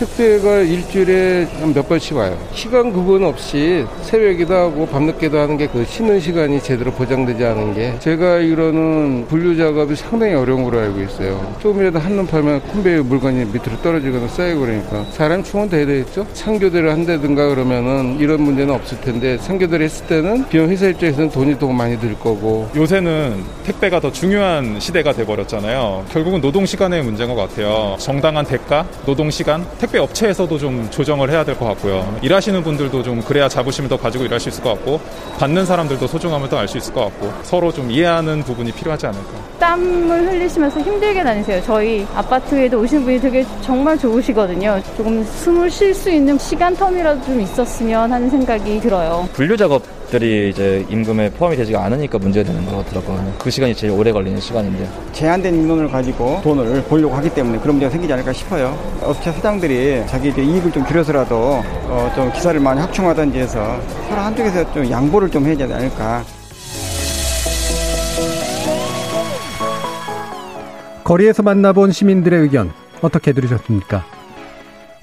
택배가 일주일에 몇 번씩 와요. 시간 구분 없이 새벽이도 하고 밤늦게도 하는 게 그 쉬는 시간이 제대로 보장되지 않은 게 제가 알기로는 분류 작업이 상당히 어려운 걸로 알고 있어요. 조금이라도 한눈 팔면 콤베이 물건이 밑으로 떨어지거나 쌓이고 그러니까 사람 충원 돼야 되겠죠? 상교대를 한다든가 그러면은 이런 문제는 없을 텐데 상교대를 했을 때는 비용 회사 입장에서는 돈이 더 많이 들 거고 요새는 택배가 더 중요한 시대가 돼버렸잖아요. 결국은 노동 시간의 문제인 것 같아요. 정당한 대가, 노동 시간, 택배 업체에서도 좀 조정을 해야 될 것 같고요. 일하시는 분들도 좀 그래야 자부심을 더 가지고 일할 수 있을 것 같고 받는 사람들도 소중함을 더 알 수 있을 것 같고 서로 좀 이해하는 부분이 필요하지 않을까. 땀을 흘리시면서 힘들게 다니세요. 저희 아파트에도 오시는 분이 되게 정말 좋으시거든요. 조금 숨을 쉴 수 있는 시간 텀이라도 좀 있었으면 하는 생각이 들어요. 분류 작업 들이 이제 임금에 포함이 되지가 않으니까 문제가 되는 것 같더라고요. 그 시간이 제일 오래 걸리는 시간인데. 제한된 인원을 가지고 돈을 벌려고 하기 때문에 그런 문제가 생기지 않을까 싶어요. 업체 사장들이 자기 이익을 좀 줄여서라도 어, 좀 기사를 많이 확충하든지 해서 서로 한쪽에서 좀 양보를 좀 해야 되지 않을까. 거리에서 만나본 시민들의 의견 어떻게 들으셨습니까?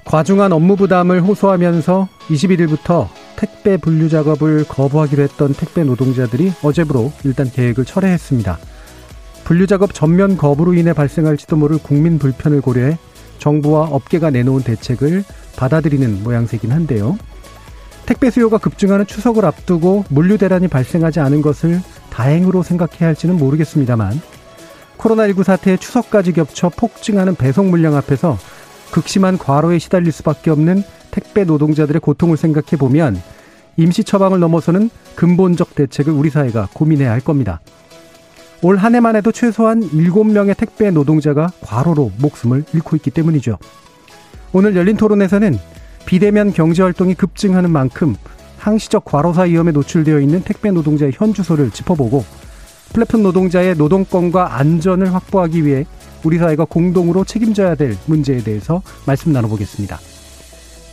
과중한 업무 부담을 호소하면서 21일부터 택배 분류 작업을 거부하기로 했던 택배 노동자들이 어제부로 일단 계획을 철회했습니다. 분류 작업 전면 거부로 인해 발생할지도 모를 국민 불편을 고려해 정부와 업계가 내놓은 대책을 받아들이는 모양새긴 한데요. 택배 수요가 급증하는 추석을 앞두고 물류 대란이 발생하지 않은 것을 다행으로 생각해야 할지는 모르겠습니다만 코로나19 사태에 추석까지 겹쳐 폭증하는 배송 물량 앞에서 극심한 과로에 시달릴 수밖에 없는 택배 노동자들의 고통을 생각해 보면 임시 처방을 넘어서는 근본적 대책을 우리 사회가 고민해야 할 겁니다. 올 한 해만 해도 최소한 7명의 택배 노동자가 과로로 목숨을 잃고 있기 때문이죠. 오늘 열린 토론에서는 비대면 경제 활동이 급증하는 만큼 항시적 과로사 위험에 노출되어 있는 택배 노동자의 현 주소를 짚어보고 플랫폼 노동자의 노동권과 안전을 확보하기 위해 우리 사회가 공동으로 책임져야 될 문제에 대해서 말씀 나눠보겠습니다.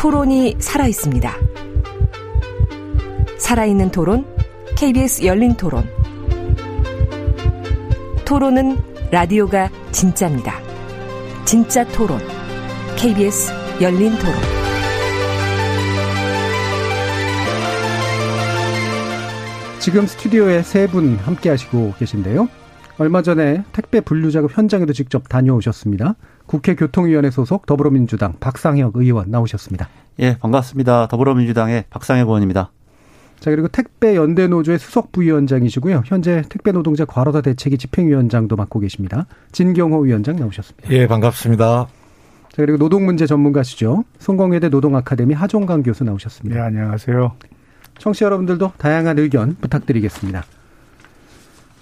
토론이 살아 있습니다. 살아있는 토론, KBS 열린 토론. 토론은 라디오가 진짜입니다. 진짜 토론, KBS 열린 토론. 지금 스튜디오에 세 분 함께 하시고 계신데요. 얼마 전에 택배 분류 작업 현장에도 직접 다녀오셨습니다. 국회 교통위원회 소속 더불어민주당 박상혁 의원 나오셨습니다. 예, 반갑습니다. 더불어민주당의 박상혁 의원입니다. 자, 그리고 택배 연대 노조의 수석 부위원장이시고요. 현재 택배 노동자 과로사 대책위 집행위원장도 맡고 계십니다. 진경호 위원장 나오셨습니다. 예, 반갑습니다. 자, 그리고 노동 문제 전문가시죠. 송광회대 노동 아카데미 하종강 교수 나오셨습니다. 네, 안녕하세요. 청취자 여러분들도 다양한 의견 부탁드리겠습니다.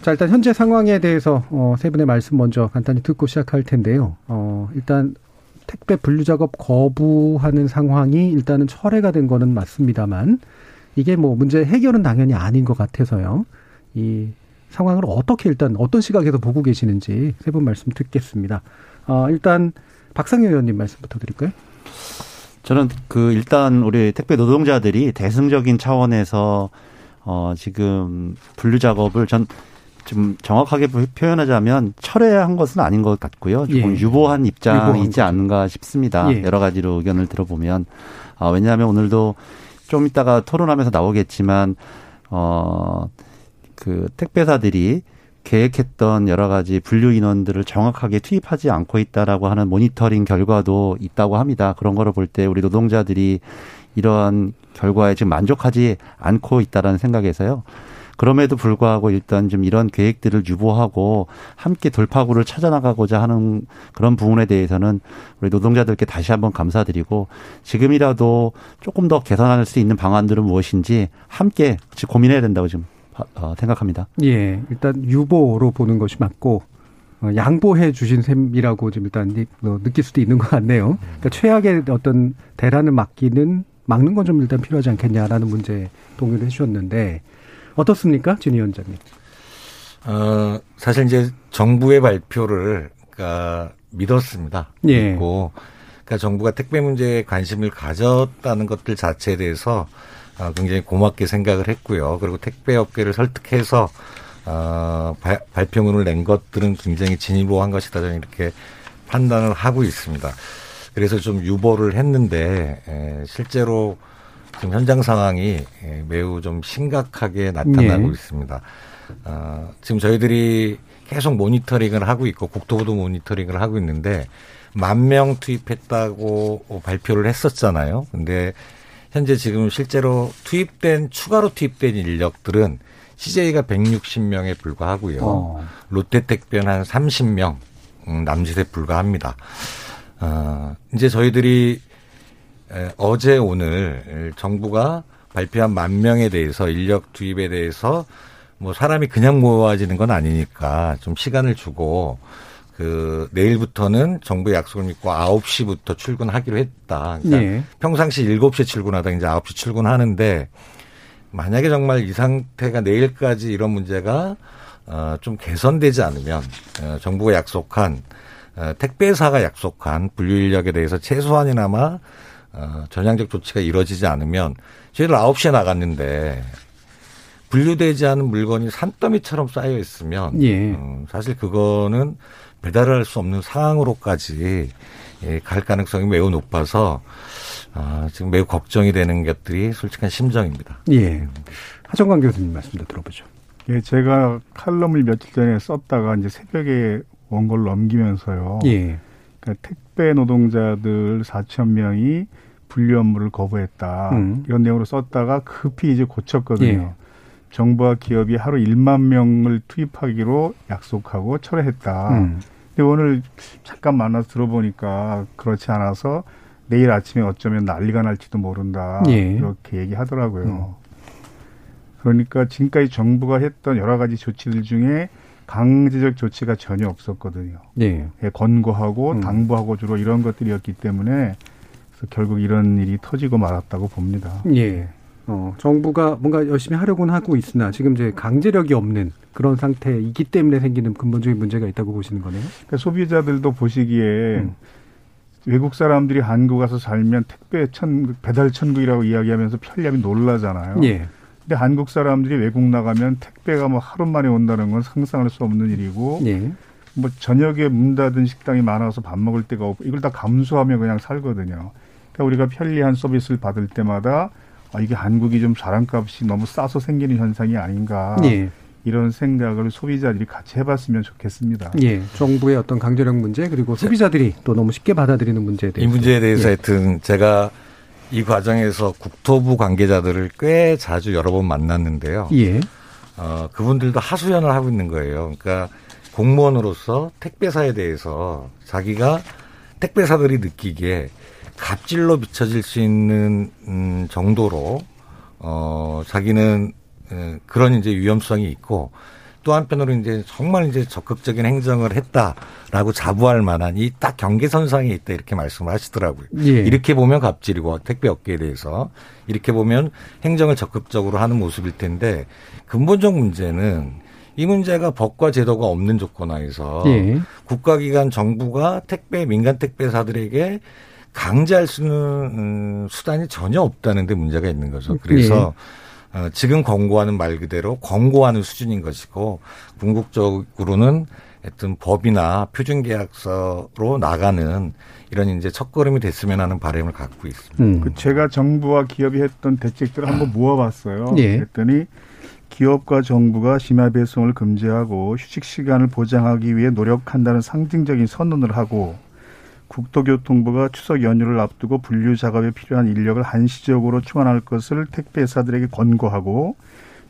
자, 일단 현재 상황에 대해서 어, 세 분의 말씀 먼저 간단히 듣고 시작할 텐데요. 어, 일단 택배 분류 작업 거부하는 상황이 일단은 철회가 된 거는 맞습니다만 이게 뭐 문제 해결은 당연히 아닌 것 같아서요. 이 상황을 어떻게 일단 어떤 시각에서 보고 계시는지 세 분 말씀 듣겠습니다. 어, 일단 박상현 의원님 말씀부터 드릴까요? 저는 그 일단 우리 택배 노동자들이 대승적인 차원에서 어 지금 분류 작업을 전 좀 정확하게 표현하자면 철회한 것은 아닌 것 같고요. 조금 예. 유보한 입장이지 않은가 싶습니다. 예. 여러 가지로 의견을 들어보면 아, 왜냐하면 오늘도 좀 이따가 토론하면서 나오겠지만 어 그 택배사들이 계획했던 여러 가지 분류 인원들을 정확하게 투입하지 않고 있다라고 하는 모니터링 결과도 있다고 합니다. 그런 거를 볼 때 우리 노동자들이 이러한 결과에 지금 만족하지 않고 있다라는 생각에서요. 그럼에도 불구하고 일단 좀 이런 계획들을 유보하고 함께 돌파구를 찾아나가고자 하는 그런 부분에 대해서는 우리 노동자들께 다시 한번 감사드리고 지금이라도 조금 더 개선할 수 있는 방안들은 무엇인지 함께 고민해야 된다고 지금 어, 생각합니다. 예, 일단 유보로 보는 것이 맞고 어, 양보해 주신 셈이라고 좀 일단 뭐 느낄 수도 있는 것 같네요. 그러니까 최악의 어떤 대란을 막기는 막는 건 좀 일단 필요하지 않겠냐라는 문제 동의를 해주셨는데 어떻습니까, 진 위원장님? 어, 사실 이제 정부의 발표를 그러니까 믿었습니다. 예. 믿고 그러니까 정부가 택배 문제에 관심을 가졌다는 것들 자체에 대해서 어, 굉장히 고맙게 생각을 했고요. 그리고 택배 업계를 설득해서 어, 발, 발표문을 낸 것들은 굉장히 진일보한 것이다 저는 이렇게 판단을 하고 있습니다. 그래서 좀 유보를 했는데 에, 실제로 지금 현장 상황이 에, 매우 좀 심각하게 나타나고 네. 있습니다. 어, 지금 저희들이 계속 모니터링을 하고 있고 국토부도 모니터링을 하고 있는데 만 명 투입했다고 발표를 했었잖아요. 근데 현재 지금 실제로 투입된 추가로 투입된 인력들은 CJ가 160명에 불과하고요. 어. 롯데택배는 한 30명 음, 남짓에 불과합니다. 어, 이제 저희들이 에, 어제 오늘 정부가 발표한 만 명에 대해서 인력 투입에 대해서 뭐 사람이 그냥 모아지는 건 아니니까 좀 시간을 주고 그 내일부터는 정부의 약속을 믿고 9시부터 출근하기로 했다. 그러니까 예. 평상시 7시에 출근하다 이제 9시 출근하는데 만약에 정말 이 상태가 내일까지 이런 문제가 어, 좀 개선되지 않으면 어, 정부가 약속한 어, 택배사가 약속한 분류 인력에 대해서 최소한이나마 어, 전향적 조치가 이루어지지 않으면 저희들 9시에 나갔는데 분류되지 않은 물건이 산더미처럼 쌓여 있으면 예. 음, 사실 그거는 배달을 할 수 없는 상황으로까지 예, 갈 가능성이 매우 높아서 아, 지금 매우 걱정이 되는 것들이 솔직한 심정입니다. 예. 하정관 교수님 말씀도 들어보죠. 예, 제가 칼럼을 며칠 전에 썼다가 이제 새벽에 원고를 넘기면서요. 예. 그러니까 택배 노동자들 4천 명이 분류 업무를 거부했다. 음. 이런 내용으로 썼다가 급히 이제 고쳤거든요. 예. 정부와 기업이 하루 1만 명을 투입하기로 약속하고 철회했다. 음. 근데 오늘 잠깐 만나서 들어보니까 그렇지 않아서 내일 아침에 어쩌면 난리가 날지도 모른다. 예. 이렇게 얘기하더라고요. 그러니까 지금까지 정부가 했던 여러 가지 조치들 중에 강제적 조치가 전혀 없었거든요. 예. 예, 권고하고 음. 당부하고 주로 이런 것들이었기 때문에 결국 이런 일이 터지고 말았다고 봅니다. 예. 어, 정부가 뭔가 열심히 하려고는 하고 있으나 지금 이제 강제력이 없는 그런 상태이기 때문에 생기는 근본적인 문제가 있다고 보시는 거네요. 그러니까 소비자들도 보시기에 음. 외국 사람들이 한국 와서 살면 택배 천 배달 천국이라고 이야기하면서 편리함이 놀라잖아요. 예. 근데 한국 사람들이 외국 나가면 택배가 뭐 하루 만에 온다는 건 상상할 수 없는 일이고 예. 뭐 저녁에 문 닫은 식당이 많아서 밥 먹을 데가 없고 이걸 다 감수하며 그냥 살거든요. 그러니까 우리가 편리한 서비스를 받을 때마다 아, 이게 한국이 좀 자랑값이 너무 싸서 생기는 현상이 아닌가 예. 이런 생각을 소비자들이 같이 해봤으면 좋겠습니다. 예. 정부의 어떤 강제력 문제 그리고 소비자들이 또 너무 쉽게 받아들이는 문제에 이 대해서 문제에 대해서 예. 하여튼 제가 이 과정에서 국토부 관계자들을 꽤 자주 여러 번 만났는데요. 예. 어, 그분들도 하소연을 하고 있는 거예요. 그러니까 공무원으로서 택배사에 대해서 자기가 택배사들이 느끼기에 갑질로 비춰질 수 있는 음, 정도로 어, 자기는 에, 그런 이제 위험성이 있고 또 한편으로 이제 정말 이제 적극적인 행정을 했다라고 자부할 만한 이 딱 경계선상에 있다 이렇게 말씀을 하시더라고요. 예. 이렇게 보면 갑질이고 택배 업계에 대해서 이렇게 보면 행정을 적극적으로 하는 모습일 텐데 근본적 문제는 이 문제가 법과 제도가 없는 조건 하에서 예. 국가기관 정부가 택배 민간 택배사들에게 강제할 수 있는 음, 수단이 전혀 없다는 데 문제가 있는 거죠. 그래서 어, 지금 권고하는 말 그대로 권고하는 수준인 것이고 궁극적으로는 하여튼 법이나 표준계약서로 나가는 이런 이제 첫걸음이 됐으면 하는 바람을 갖고 있습니다. 음. 그 제가 정부와 기업이 했던 대책들을 한번 모아봤어요. 예. 그랬더니 기업과 정부가 심야 배송을 금지하고 휴식 시간을 보장하기 위해 노력한다는 상징적인 선언을 하고 국토교통부가 추석 연휴를 앞두고 분류 작업에 필요한 인력을 한시적으로 충원할 것을 택배사들에게 권고하고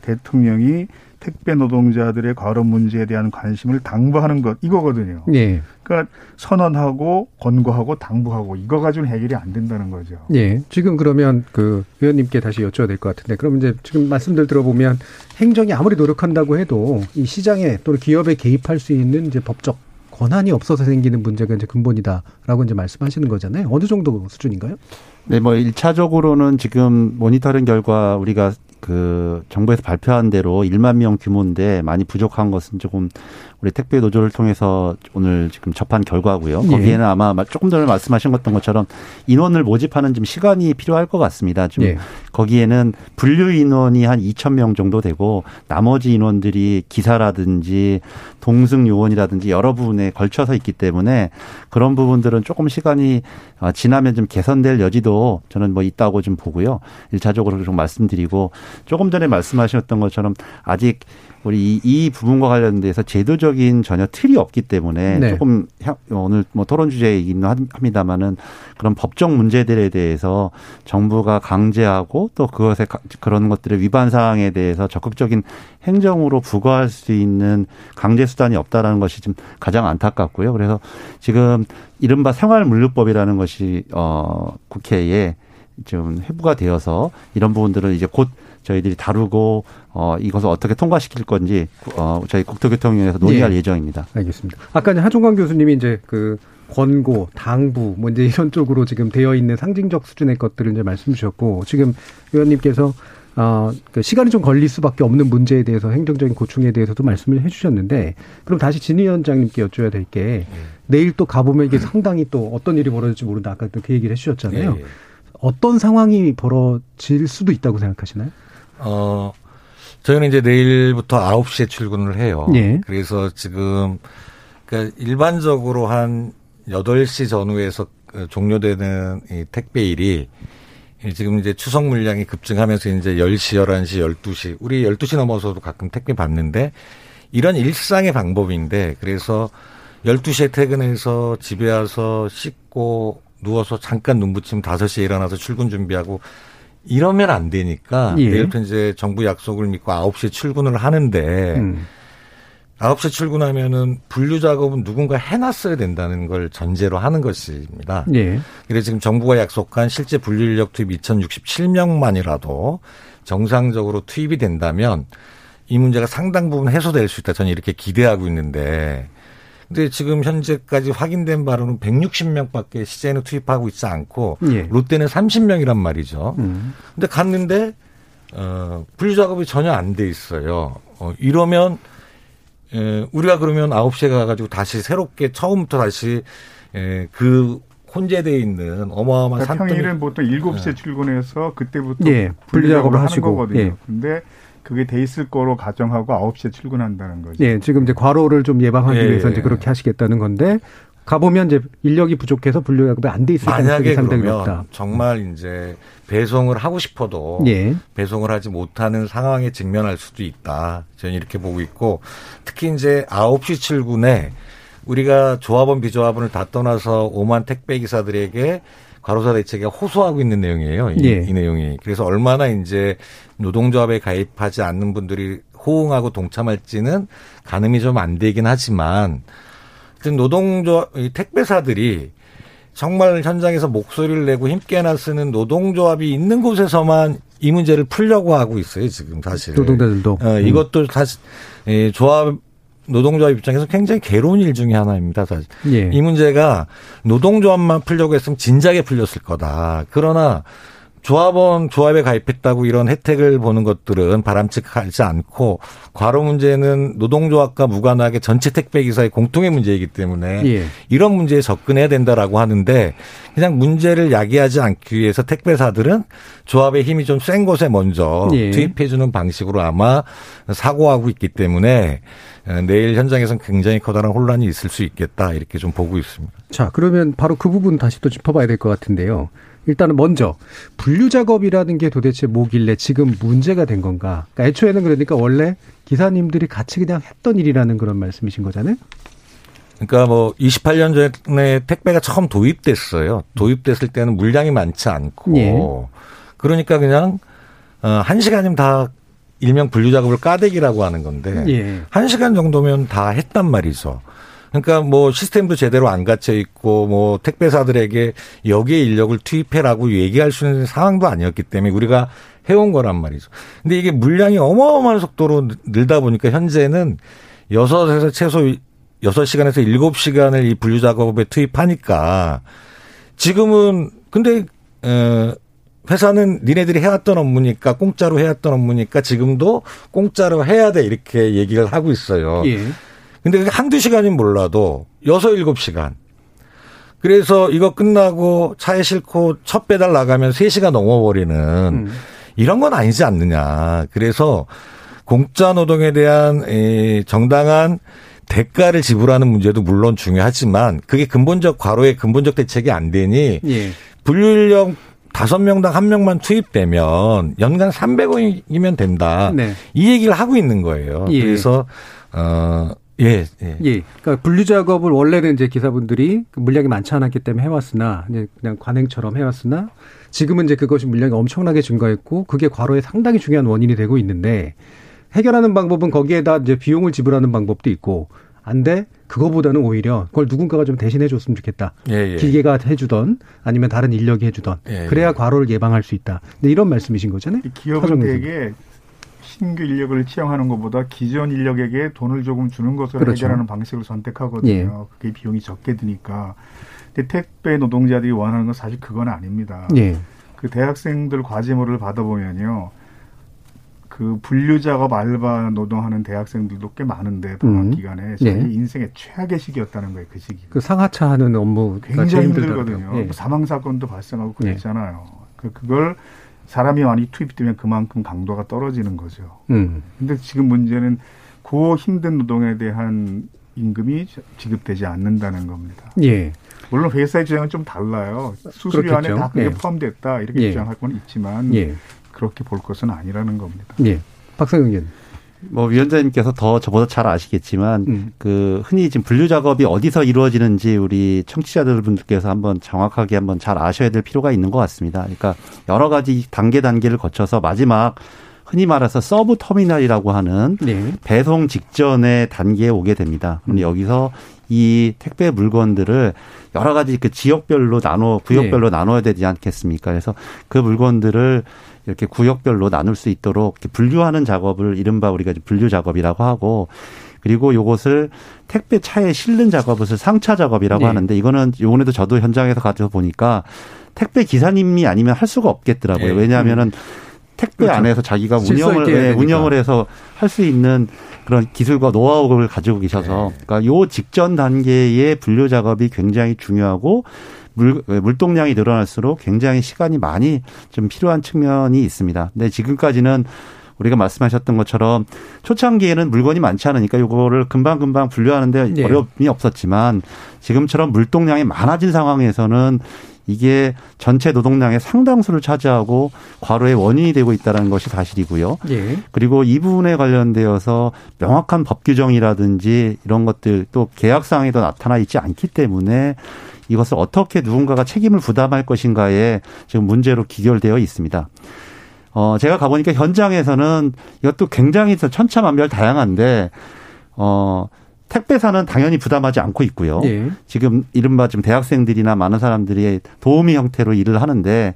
대통령이 택배 노동자들의 과로 문제에 대한 관심을 당부하는 것 이거거든요. 예. 그러니까 선언하고 권고하고 당부하고 이거 가지고는 해결이 안 된다는 거죠. 예. 지금 그러면 그 의원님께 다시 여쭤야 될 것 같은데 그럼 이제 지금 말씀들 들어보면 행정이 아무리 노력한다고 해도 이 시장에 또는 기업에 개입할 수 있는 이제 법적 권한이 없어서 생기는 문제가 이제 근본이다라고 이제 말씀하시는 거잖아요. 어느 정도 수준인가요? 네, 뭐 1차적으로는 지금 모니터링 결과 우리가 그 정부에서 발표한 대로 1만 명 규모인데 많이 부족한 것은 조금 우리 택배 노조를 통해서 오늘 지금 접한 결과고요. 예. 거기에는 아마 조금 전에 말씀하신 것던 인원을 모집하는 좀 시간이 필요할 것 같습니다. 좀 예. 거기에는 분류 인원이 한 2천 명 정도 되고 나머지 인원들이 기사라든지 동승 요원이라든지 여러 부분에 걸쳐서 있기 때문에 그런 부분들은 조금 시간이 어, 지나면 좀 개선될 여지도 저는 뭐 있다고 좀 보고요. 일차적으로 좀 말씀드리고 조금 전에 말씀하셨던 것처럼 아직 우리 이, 이 부분과 관련돼서 제도적인 전혀 틀이 없기 때문에 네. 조금 향- 오늘 뭐 토론 주제이긴 합니다만은 그런 법적 문제들에 대해서 정부가 강제하고 또 그것에 가- 그런 것들의 위반 사항에 대해서 적극적인 행정으로 부과할 수 있는 강제 수단이 없다라는 것이 좀 가장 안타깝고요. 그래서 지금 이른바 생활물류법이라는 것이 어 국회에 좀 회부가 되어서 이런 부분들을 이제 곧 저희들이 다루고 어 이것을 어떻게 통과시킬 건지 어 저희 국토교통위원회에서 논의할 예. 예정입니다. 알겠습니다. 아까 이제 하종관 교수님이 이제 그 권고, 당부, 뭐 이제 이런 쪽으로 지금 되어 있는 상징적 수준의 것들을 이제 말씀 주셨고, 지금 의원님께서 어, 그 시간이 좀 걸릴 수밖에 없는 문제에 대해서 행정적인 고충에 대해서도 말씀을 해주셨는데, 그럼 다시 진 위원장님께 여쭤야 될 게, 내일 또 가보면 이게 상당히 또 어떤 일이 벌어질지 모른다. 아까 또그 얘기를 해주셨잖아요. 예, 예. 어떤 상황이 벌어질 수도 있다고 생각하시나요? 어, 저희는 이제 내일부터 9시에 출근을 해요. 예. 그래서 지금, 그러니까 일반적으로 한 8시 전후에서 그 종료되는 이 택배 일이 이 지금 이제 추석 물량이 급증하면서 이제 10시, 11시, 12시, 우리 12시 넘어서도 가끔 택배 받는데 이런 일상의 방법인데 그래서 12시에 퇴근해서 집에 와서 씻고 누워서 잠깐 눈 붙이면 5시에 일어나서 출근 준비하고 이러면 안 되니까 예. 내일부터 이제 정부 약속을 믿고 9시에 출근을 하는데 음. 9시에 출근하면은 분류 작업은 누군가 해놨어야 된다는 걸 전제로 하는 것입니다. 예. 그래서 지금 정부가 약속한 실제 분류 인력 투입 2067명만이라도 정상적으로 투입이 된다면 이 문제가 상당 부분 해소될 수 있다. 저는 이렇게 기대하고 있는데 근데 지금 현재까지 확인된 바로는 160명밖에 시제는 투입하고 있지 않고 예. 롯데는 30명이란 말이죠. 음. 근데 갔는데 어 분류 작업이 전혀 안 돼 있어요. 어 이러면 에, 우리가 그러면 9시에 가가지고 다시 새롭게 처음부터 다시 에, 그 혼재되어 있는 어마어마한 그러니까 산더미 평일은 보통 7시에 네. 출근해서 그때부터 예, 분류 작업을 하는 하시고, 거거든요. 예. 근데 그게 돼 있을 거로 가정하고 9시에 출근한다는 거죠. 예, 지금 이제 과로를 좀 예방하기 예, 위해서 이제 예. 그렇게 하시겠다는 건데 가보면 이제 인력이 부족해서 분류 작업이 안 돼 있을 가능성이 만약에 상당히 그러면 높다. 정말 이제 배송을 하고 싶어도 예. 배송을 하지 못하는 상황에 직면할 수도 있다. 저는 이렇게 보고 있고 특히 이제 9시 출근에 우리가 조합원 비조합원을 다 떠나서 5만 택배 기사들에게 과로사 대책에 호소하고 있는 내용이에요. 이, 예. 이 내용이. 그래서 얼마나 이제 노동조합에 가입하지 않는 분들이 호응하고 동참할지는 가늠이 좀 안 되긴 하지만 노동조합, 이 택배사들이 정말 현장에서 목소리를 내고 힘께나 쓰는 노동조합이 있는 곳에서만 이 문제를 풀려고 하고 있어요, 지금 사실. 노동자들도. 어, 음. 이것도 사실, 예, 조합, 노동조합 입장에서 굉장히 괴로운 일 중에 하나입니다, 사실. 예. 이 문제가 노동조합만 풀려고 했으면 진작에 풀렸을 거다. 그러나 조합원 조합에 가입했다고 이런 혜택을 보는 것들은 바람직하지 않고 과로 문제는 노동조합과 무관하게 전체 택배 기사의 공통의 문제이기 때문에 예. 이런 문제에 접근해야 된다라고 하는데 그냥 문제를 야기하지 않기 위해서 택배사들은 조합의 힘이 좀 센 곳에 먼저 예. 투입해 주는 방식으로 아마 사고하고 있기 때문에 어, 내일 현장에서는 굉장히 커다란 혼란이 있을 수 있겠다 이렇게 좀 보고 있습니다. 자, 그러면 바로 그 부분 다시 또 짚어봐야 될 것 같은데요. 일단은 먼저 분류 작업이라는 게 도대체 뭐길래 지금 문제가 된 건가? 그러니까 애초에는 그러니까 원래 기사님들이 같이 그냥 했던 일이라는 그런 말씀이신 거잖아요. 그러니까 뭐 28년 전에 택배가 처음 도입됐어요. 도입됐을 때는 물량이 많지 않고 예. 그러니까 그냥 어, 한 시간이면 다 일명 분류 작업을 까대기라고 하는 건데 예. 한 시간 정도면 다 했단 말이죠. 그러니까 뭐 시스템도 제대로 안 갖춰 있고 뭐 택배사들에게 여기에 인력을 투입해라고 얘기할 수 있는 상황도 아니었기 때문에 우리가 해온 거란 말이죠. 근데 이게 물량이 어마어마한 속도로 늘다 보니까 현재는 여섯에서 최소 여섯 시간에서 일곱 시간을 이 분류 작업에 투입하니까 지금은 근데 어 회사는 니네들이 해왔던 업무니까 공짜로 해왔던 업무니까 지금도 공짜로 해야 돼 이렇게 얘기를 하고 있어요. 예. 근데 그게 한두 시간이 몰라도 여섯 일곱 시간. 그래서 이거 끝나고 차에 싣고 첫 배달 나가면 3시간 넘어버리는 음. 이런 건 아니지 않느냐. 그래서 공짜 노동에 대한 이 정당한 대가를 지불하는 문제도 물론 중요하지만 그게 근본적 과로의 근본적 대책이 안 되니 예. 분류인력 다섯 명당 한 명만 투입되면 연간 300원이면 된다. 네. 이 얘기를 하고 있는 거예요. 예. 그래서 어 예, 예. 예. 그러니까 분류 작업을 원래는 이제 기사분들이 그 물량이 많지 않았기 때문에 해왔으나 이제 그냥 관행처럼 해왔으나 지금은 이제 그것이 물량이 엄청나게 증가했고 그게 과로의 상당히 중요한 원인이 되고 있는데 해결하는 방법은 거기에다 이제 비용을 지불하는 방법도 있고 안 돼. 그거보다는 오히려 그걸 누군가가 좀 대신해 줬으면 좋겠다. 예, 예. 기계가 해주던 아니면 다른 인력이 해주던 예, 그래야 과로를 예방할 수 있다. 근데 이런 말씀이신 거잖아요. 기업은 대개 신규 인력을 채용하는 것보다 기존 인력에게 돈을 조금 주는 것으로 그렇죠. 해결하는 방식을 선택하거든요. 예. 그게 비용이 적게 드니까. 근데 택배 노동자들이 원하는 건 사실 그건 아닙니다. 예. 그 대학생들 과제물을 받아보면요. 그 분류 작업 알바 노동하는 대학생들도 꽤 많은데 방학 음. 기간에 자기 예. 인생의 최악의 시기였다는 거예요 그 시기. 그 상하차 하는 업무가 제일 굉장히. 힘들거든요. 예. 뭐 사망 사건도 발생하고 그랬잖아요. 그 그걸 사람이 많이 투입되면 그만큼 강도가 떨어지는 거죠. 음. 근데 지금 문제는 그 힘든 노동에 대한 임금이 지급되지 않는다는 겁니다. 예. 물론 회사의 주장은 좀 달라요. 수수료 안에 그렇겠죠. 다 그게 예. 포함됐다 이렇게 예. 주장할 건 있지만 예. 그렇게 볼 것은 아니라는 겁니다. 예. 박상영 의원. 뭐 위원장님께서 더 저보다 잘 아시겠지만 음. 그 흔히 지금 분류 작업이 어디서 이루어지는지 우리 청취자들 분들께서 한번 정확하게 한번 잘 아셔야 될 필요가 있는 것 같습니다. 그러니까 여러 가지 단계 단계를 거쳐서 마지막 흔히 말해서 sub 터미널이라고 하는 네. 배송 직전의 단계에 오게 됩니다. 그럼 여기서 이 택배 물건들을 여러 가지 그 지역별로 나눠 구역별로 나눠야 되지 않겠습니까? 그래서 그 물건들을 이렇게 구역별로 나눌 수 있도록 분류하는 작업을 이른바 우리가 분류 작업이라고 하고 그리고 요것을 택배 차에 실는 작업을 상차 작업이라고 네. 하는데 이거는 요번에도 저도 현장에서 가서 보니까 택배 기사님이 아니면 할 수가 없겠더라고요. 네. 왜냐하면은 택배 그렇죠. 안에서 자기가 운영을 되니까. 운영을 해서 할 수 있는 그런 기술과 노하우를 가지고 계셔서 그러니까 요 직전 단계의 분류 작업이 굉장히 중요하고 물, 물동량이 늘어날수록 굉장히 시간이 많이 좀 필요한 측면이 있습니다. 근데 지금까지는 우리가 말씀하셨던 것처럼 초창기에는 물건이 많지 않으니까 요거를 금방금방 분류하는데 네. 어려움이 없었지만 지금처럼 물동량이 많아진 상황에서는 이게 전체 노동량의 상당수를 차지하고 과로의 원인이 되고 있다는 것이 사실이고요. 예. 그리고 이 부분에 관련되어서 명확한 법 규정이라든지 이런 것들 또 계약상에도 나타나 있지 않기 때문에 이것을 어떻게 누군가가 책임을 부담할 것인가에 지금 문제로 기결되어 있습니다. 어, 제가 가보니까 현장에서는 이것도 굉장히 천차만별 다양한데, 어, 택배사는 당연히 부담하지 않고 있고요. 예. 지금 이른바 지금 대학생들이나 많은 사람들이 도우미 형태로 일을 하는데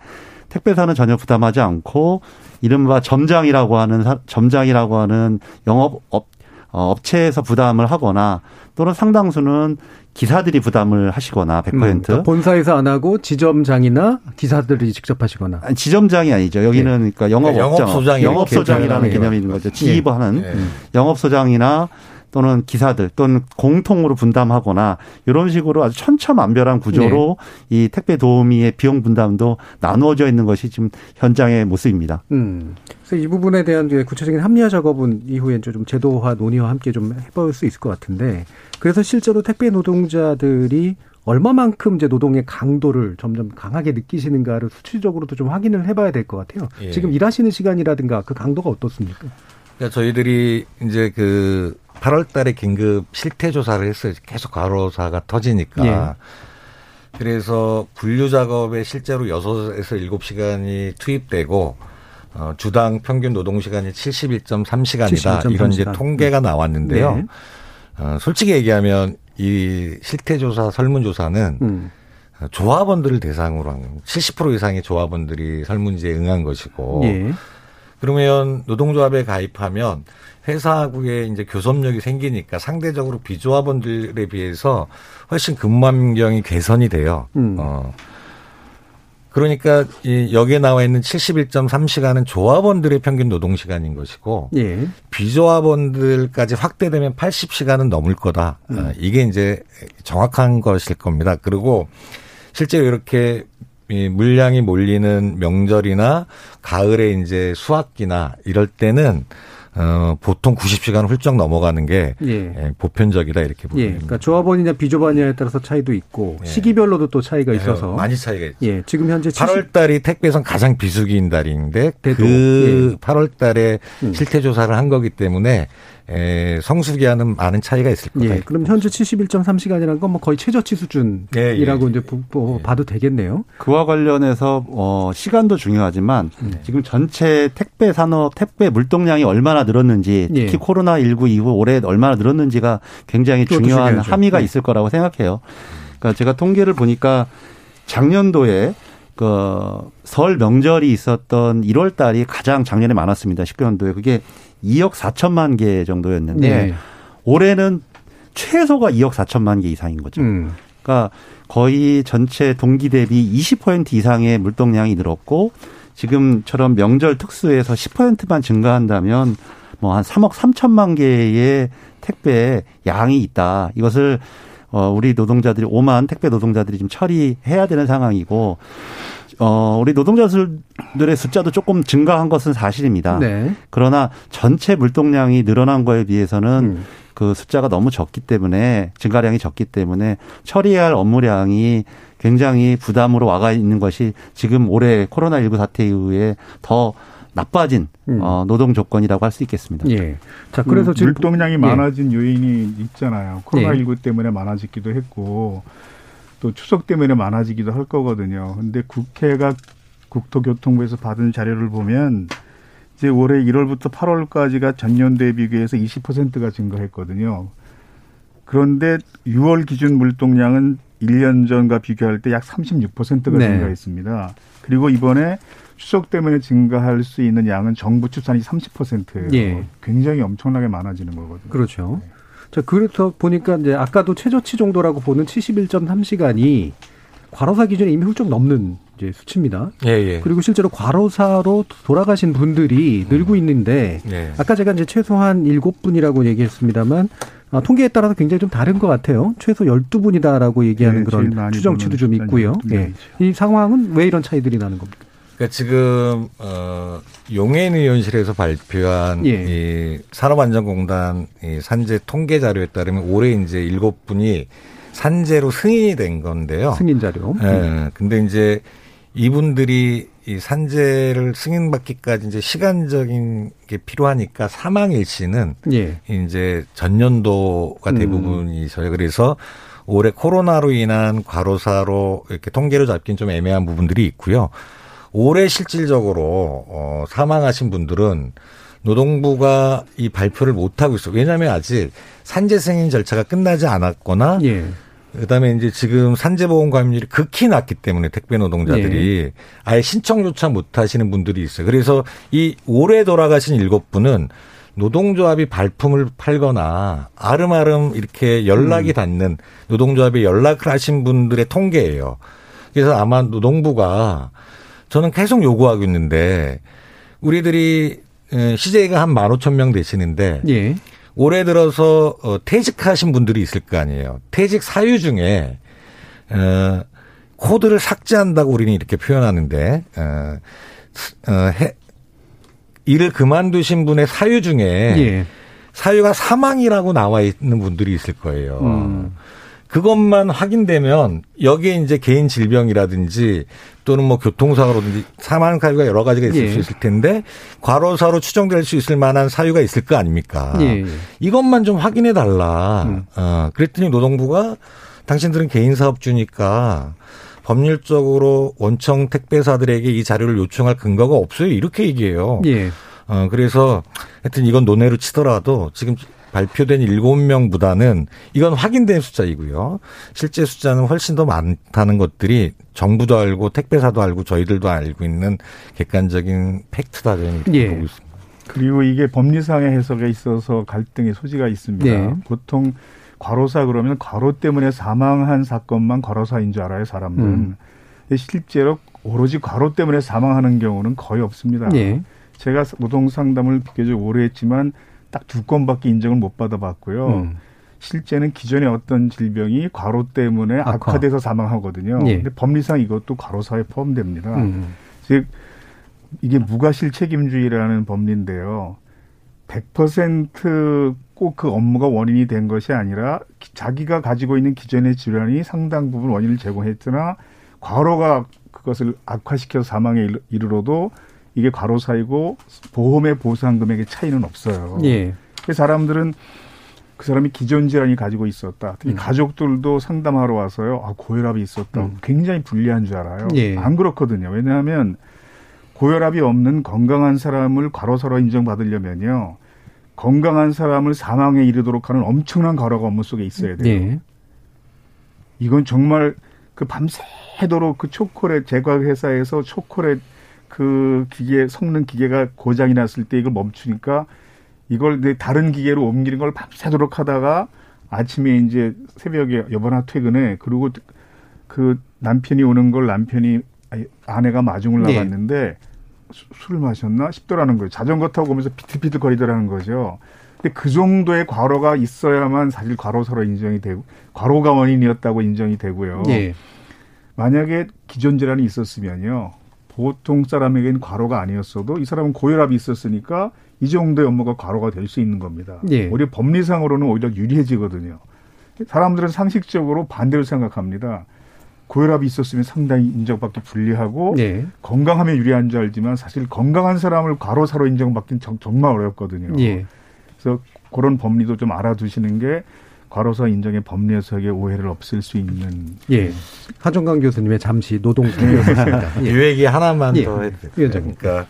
택배사는 전혀 부담하지 않고 이른바 지점장이라고 하는 사- 점장이라고 하는 영업 업 어, 업체에서 부담을 하거나 또는 상당수는 기사들이 부담을 하시거나 100%. 음, 그러니까 본사에서 안 하고 지점장이나 기사들이 직접 하시거나. 아니, 지점장이 아니죠. 여기는 그러니까 영업업장, 영업소장이 영업소장이라는 개념이 있는 거죠. 지휘하는 예. 영업소장이나 또는 기사들 또는 공통으로 분담하거나 이런 식으로 아주 천차만별한 구조로 이 택배 도우미의 비용 분담도 나누어져 있는 것이 지금 현장의 모습입니다. 음. 그래서 이 부분에 대한 이제 구체적인 합리화 작업은 이후에 좀 제도화 논의와 함께 좀 해볼 수 있을 것 같은데 그래서 실제로 택배 노동자들이 얼마만큼 이제 노동의 강도를 점점 강하게 느끼시는가를 수치적으로도 좀 확인을 해봐야 될 것 같아요. 예. 지금 일하시는 시간이라든가 그 강도가 어떻습니까? 그러니까 저희들이 이제 그 8월 달에 긴급 실태 조사를 했어요. 계속 과로사가 터지니까. 예. 그래서 분류 작업에 실제로 6에서 7시간이 투입되고 어, 주당 평균 노동 시간이 71.3시간이다. 71.3 이런 이제. 통계가 나왔는데요. 네. 어, 솔직히 얘기하면 이 실태 조사 설문 조사는 음. 어, 조합원들을 대상으로 한 겁니다. 70% 이상의 조합원들이 설문지에 응한 것이고 예. 그러면 노동조합에 가입하면 회사하고의 이제 교섭력이 생기니까 상대적으로 비조합원들에 비해서 훨씬 근무 환경이 개선이 돼요. 음. 어. 그러니까 이 여기에 나와 있는 71.3시간은 조합원들의 평균 노동 시간인 것이고 예. 비조합원들까지 확대되면 80시간은 넘을 거다. 어, 이게 이제 정확한 것일 겁니다. 그리고 실제로 이렇게 이 물량이 몰리는 명절이나 가을에 이제 수학기나 이럴 때는 어 보통 90시간 훌쩍 넘어가는 게 예. 예, 보편적이다 이렇게 보면 예. 그러니까 조합원이냐 비조합원이냐에 따라서 차이도 있고 예. 시기별로도 또 차이가 있어서 많이 차이가 있죠. 예. 지금 현재 70 8월 달이 택배선 가장 비수기인 달인데 돼도, 그 8월 달에 음. 실태 조사를 한 거기 때문에 에, 성수기와는 많은 차이가 있을 거다. 예. 그럼 현재 71.3시간이라는 건 뭐 거의 최저치 수준이라고 예, 예. 이제 보- 보- 봐도 되겠네요. 그와 관련해서 어 시간도 중요하지만 네. 지금 전체 택배 산업 택배 물동량이 얼마나 늘었는지 특히 예. 코로나 19 이후 올해 얼마나 늘었는지가 굉장히 중요한 중요하죠. 함의가 네. 있을 거라고 생각해요. 그러니까 제가 통계를 보니까 작년도에 그설 명절이 있었던 1월 달이 가장 작년에 많았습니다. 19년도에 그게 2억 4천만 개 정도였는데 네. 올해는 최소가 2억 4천만 개 이상인 거죠. 음. 그러니까 거의 전체 동기 대비 20% 이상의 물동량이 늘었고 지금처럼 명절 특수에서 10%만 증가한다면 뭐 한 3억 3천만 개의 택배 양이 있다. 이것을 어 우리 노동자들이 5만 택배 노동자들이 지금 처리해야 되는 상황이고 어 우리 노동자들의 숫자도 조금 증가한 것은 사실입니다. 네. 그러나 전체 물동량이 늘어난 거에 비해서는 음. 그 숫자가 너무 적기 때문에 증가량이 적기 때문에 처리해야 할 업무량이 굉장히 부담으로 와가 있는 것이 지금 올해 코로나19 사태 이후에 더 나빠진 음. 어, 노동 조건이라고 할 수 있겠습니다. 예. 자, 그래서 그 지금 물동량이 예. 많아진 요인이 있잖아요. 코로나19 때문에 많아지기도 했고 또 추석 때문에 많아지기도 할 거거든요. 근데 국회가 국토교통부에서 받은 자료를 보면 이제 올해 1월부터 8월까지가 전년도에 비교해서 20%가 증가했거든요. 그런데 6월 기준 물동량은 1년 전과 비교할 때 약 36%가 네. 증가했습니다. 그리고 이번에 추석 때문에 증가할 수 있는 양은 정부 추산이 30%예요. 예. 굉장히 엄청나게 많아지는 거거든요. 그렇죠. 자, 그래서 보니까 이제 아까도 최저치 정도라고 보는 71.3시간이 과로사 기준에 이미 훌쩍 넘는 이제 수치입니다. 예, 예. 그리고 실제로 과로사로 돌아가신 분들이 늘고 있는데 예. 아까 제가 이제 최소한 7분이라고 얘기했습니다만 아, 통계에 따라서 굉장히 좀 다른 것 같아요. 최소 12분이다라고 얘기하는 네, 제일 그런 추정치도 좀 있고요. 예. 이 상황은 왜 이런 차이들이 나는 겁니까? 그러니까 지금 어 용해인 의원실에서 발표한 예. 이 산업안전공단 이 산재 통계 자료에 따르면 올해 이제 일곱 분이 산재로 승인이 된 건데요. 승인 자료. 예. 근데 이제 이분들이 이 산재를 승인받기까지 이제 시간적인 게 필요하니까 사망 일시는 예. 이제 전년도가 음. 대부분이셔요. 그래서 올해 코로나로 인한 과로사로 이렇게 통계로 잡긴 좀 애매한 부분들이 있고요. 올해 실질적으로 어 사망하신 분들은 노동부가 이 발표를 못 하고 있어요. 왜냐하면 아직 산재 승인 절차가 끝나지 않았거나 예. 그다음에 이제 지금 산재보험 가입률이 극히 낮기 때문에 택배 노동자들이 아예 신청조차 못 하시는 분들이 있어요. 그래서 이 올해 돌아가신 일곱 분은 노동조합이 발품을 팔거나 아름아름 이렇게 연락이 닿는 노동조합에 연락을 하신 분들의 통계예요. 그래서 아마 노동부가 저는 계속 요구하고 있는데 우리들이 시제가 한만 오천 명 되시는데 예. 올해 들어서 어, 퇴직하신 분들이 있을 거 아니에요. 퇴직 사유 중에 어, 코드를 삭제한다고 우리는 이렇게 표현하는데 어, 어, 해, 일을 그만두신 분의 사유 중에 예. 사유가 사망이라고 나와 있는 분들이 있을 거예요. 음. 그것만 확인되면 여기에 이제 개인 질병이라든지 또는 뭐 교통사고라든지 사망 사유가 여러 가지가 있을 예. 수 있을 텐데 과로사로 추정될 수 있을 만한 사유가 있을 거 아닙니까? 예. 예. 이것만 좀 확인해 달라. 음. 어, 그랬더니 노동부가 당신들은 개인 사업주니까 법률적으로 원청 택배사들에게 이 자료를 요청할 근거가 없어요. 이렇게 얘기해요. 예. 어, 그래서 하여튼 이건 논외로 치더라도 지금 발표된 7명보다는 이건 확인된 숫자이고요. 실제 숫자는 훨씬 더 많다는 것들이 정부도 알고 택배사도 알고 저희들도 알고 있는 객관적인 팩트다 저는 이렇게 예. 보고 있습니다. 그리고 이게 법리상의 해석에 있어서 갈등의 소지가 있습니다. 네. 보통 과로사 그러면 과로 때문에 사망한 사건만 과로사인 줄 알아요, 사람들은. 음. 실제로 오로지 과로 때문에 사망하는 경우는 거의 없습니다. 예. 제가 노동 상담을 비교적 오래 했지만 딱 두 건밖에 인정을 못 받아봤고요. 음. 실제는 기존의 어떤 질병이 과로 때문에 악화. 악화. 돼서 사망하거든요. 예. 근데 법리상 이것도 과로사에 포함됩니다. 음. 즉 이게 무과실 책임주의라는 법리인데요. 100%꼭 그 업무가 원인이 된 것이 아니라 기- 자기가 가지고 있는 기존의 질환이 상당 부분 원인을 제공했으나 과로가 그것을 악화시켜서 사망에 이르- 이르러도 이게 과로사이고 보험의 보상 금액의 차이는 없어요. 예. 그 사람들은 그 사람이 기존 질환이 가지고 있었다. 특히 음. 가족들도 상담하러 와서요. 아, 고혈압이 있었다. 음. 굉장히 불리한 줄 알아요. 예. 안 그렇거든요. 왜냐하면 고혈압이 없는 건강한 사람을 과로사로 인정받으려면요. 건강한 사람을 사망에 이르도록 하는 엄청난 과로가 업무 속에 있어야 돼요. 예. 이건 정말 그 밤새도록 그 초콜릿 제과 회사에서 초콜릿 그 기계 성능 기계가 고장이 났을 때 이걸 멈추니까 이걸 내 다른 기계로 옮기는 걸 밤새도록 하다가 아침에 이제 새벽에 여보나 퇴근해 그리고 그 남편이 오는 걸 남편이 아내가 마중을 네. 나갔는데 수- 술을 마셨나 싶더라는 거예요. 자전거 타고 오면서 비틀비틀 거리더라는 거죠. 근데 그 정도의 과로가 있어야만 사실 과로사로 인정이 되고 과로가 원인이었다고 인정이 되고요. 예. 만약에 기존 질환이 있었으면요. 보통 사람에게는 과로가 아니었어도 이 사람은 고혈압이 있었으니까 이 정도의 업무가 과로가 될 수 있는 겁니다. 예. 오히려 법리상으로는 오히려 유리해지거든요. 사람들은 상식적으로 반대로 생각합니다. 고혈압이 있었으면 상당히 인정받기 불리하고 예. 건강하면 유리한 줄 알지만 사실 건강한 사람을 과로사로 인정받기는 정- 정말 어렵거든요. 예. 그래서 그런 법리도 좀 알아두시는 게 과로사 인정의 법리 해석의 오해를 없앨 수 있는 예. 하정강 교수님의 잠시 노동이었습니다. 이 얘기 하나만 예. 더 해도 될까요? 그러니까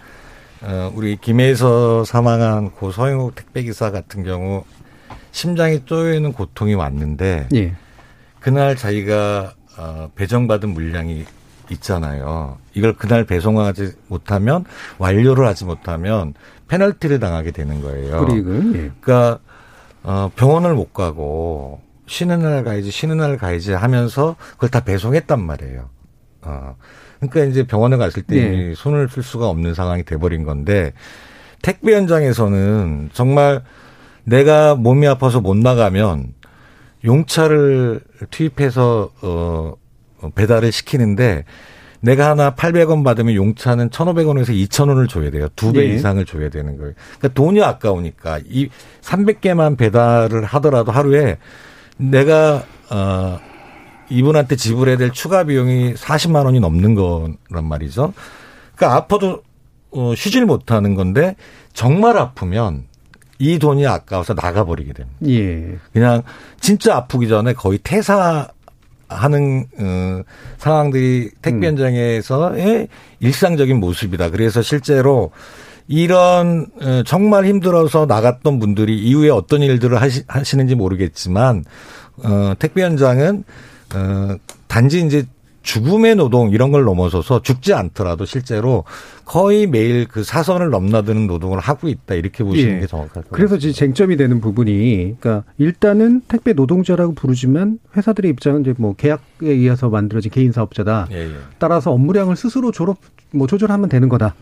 어, 우리 김해에서 사망한 고 서영욱 택배기사 같은 경우 심장이 쪼여 있는 고통이 왔는데 예. 그날 자기가 어, 배정받은 물량이 있잖아요. 이걸 그날 배송하지 못하면 완료를 하지 못하면 페널티를 당하게 되는 거예요. 불이익은 예. 그러니까 어, 병원을 못 가고 쉬는 날 가야지 쉬는 날 가야지 하면서 그걸 다 배송했단 말이에요. 어. 그러니까 이제 병원에 갔을 때 네. 이미 손을 쓸 수가 없는 상황이 돼버린 건데 택배 현장에서는 정말 내가 몸이 아파서 못 나가면 용차를 투입해서 어 어, 배달을 시키는데 내가 하나 800원 받으면 용차는 1,500원에서 2,000원을 줘야 돼요. 두배 네. 이상을 줘야 되는 거예요. 그러니까 돈이 아까우니까 이 300개만 배달을 하더라도 하루에 내가 어 이분한테 지불해야 될 추가 비용이 40만 원이 넘는 거란 말이죠. 그러니까 아파도 어, 쉬질 못하는 건데 정말 아프면 이 돈이 아까워서 나가버리게 됩니다. 예. 그냥 진짜 아프기 전에 거의 퇴사 하는 어, 상황들이 택배 음. 현장에서의 일상적인 모습이다. 그래서 실제로 이런 어, 정말 힘들어서 나갔던 분들이 이후에 어떤 일들을 하시, 하시는지 모르겠지만 어, 택배 현장은 어, 단지 이제 죽음의 노동 이런 걸 넘어서서 죽지 않더라도 실제로 거의 매일 그 사선을 넘나드는 노동을 하고 있다 이렇게 보시는 예. 게 정확할 것. 그래서 이제 쟁점이 되는 부분이, 그러니까 일단은 택배 노동자라고 부르지만 회사들의 입장은 이제 뭐 계약에 의해서 만들어진 개인 사업자다. 예, 예. 따라서 업무량을 스스로 졸업 뭐 조절하면 되는 거다.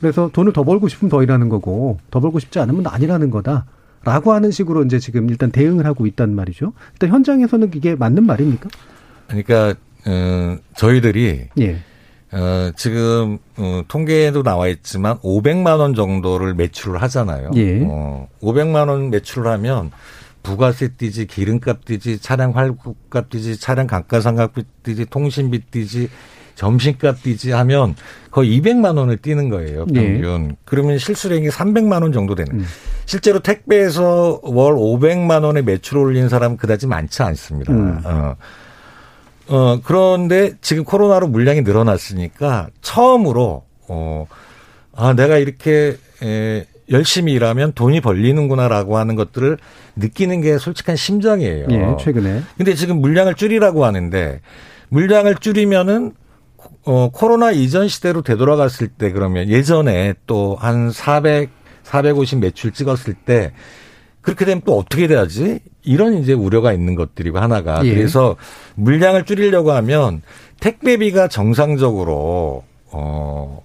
그래서 돈을 더 벌고 싶으면 더 일하는 거고 더 벌고 싶지 않으면 아니라는 거다. 라고 하는 식으로 이제 지금 일단 대응을 하고 있단 말이죠. 일단 현장에서는 이게 맞는 말입니까? 그러니까 어, 저희들이 예. 어, 지금 어, 통계에도 나와 있지만 500만 원 정도를 매출을 하잖아요. 예. 어, 500만 원 매출을 하면 부가세 띄지, 기름값 띄지, 차량 활구값 띄지, 차량 감가상각비 띄지, 통신비 띄지, 점심값 띄지 하면 거의 200만 원을 띄는 거예요, 예. 평균. 그러면 실수령이 300만 원 정도 되는. 음. 실제로 택배에서 월 500만 원의 매출 을 올린 사람은 그다지 많지 않습니다. 음. 어. 어, 그런데 지금 코로나로 물량이 늘어났으니까 처음으로, 어, 아, 내가 이렇게, 에, 열심히 일하면 돈이 벌리는구나라고 하는 것들을 느끼는 게 솔직한 심정이에요. 예, 최근에. 근데 지금 물량을 줄이라고 하는데 물량을 줄이면은 어, 코로나 이전 시대로 되돌아갔을 때 그러면 예전에 또 한 400, 450 매출 찍었을 때 그렇게 되면 또 어떻게 돼야지? 이런 이제 우려가 있는 것들이고 하나가. 예. 그래서 물량을 줄이려고 하면 택배비가 정상적으로 어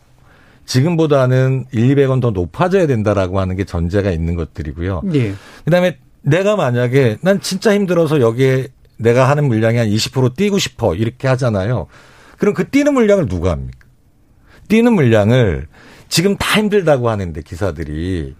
지금보다는 1, 200원 더 높아져야 된다라고 하는 게 전제가 있는 것들이고요. 예. 그다음에 내가 만약에 난 진짜 힘들어서 여기에 내가 하는 물량이 한 20% 뛰고 싶어 이렇게 하잖아요. 그럼 그 뛰는 물량을 누가 합니까? 뛰는 물량을 지금 다 힘들다고 하는데 기사들이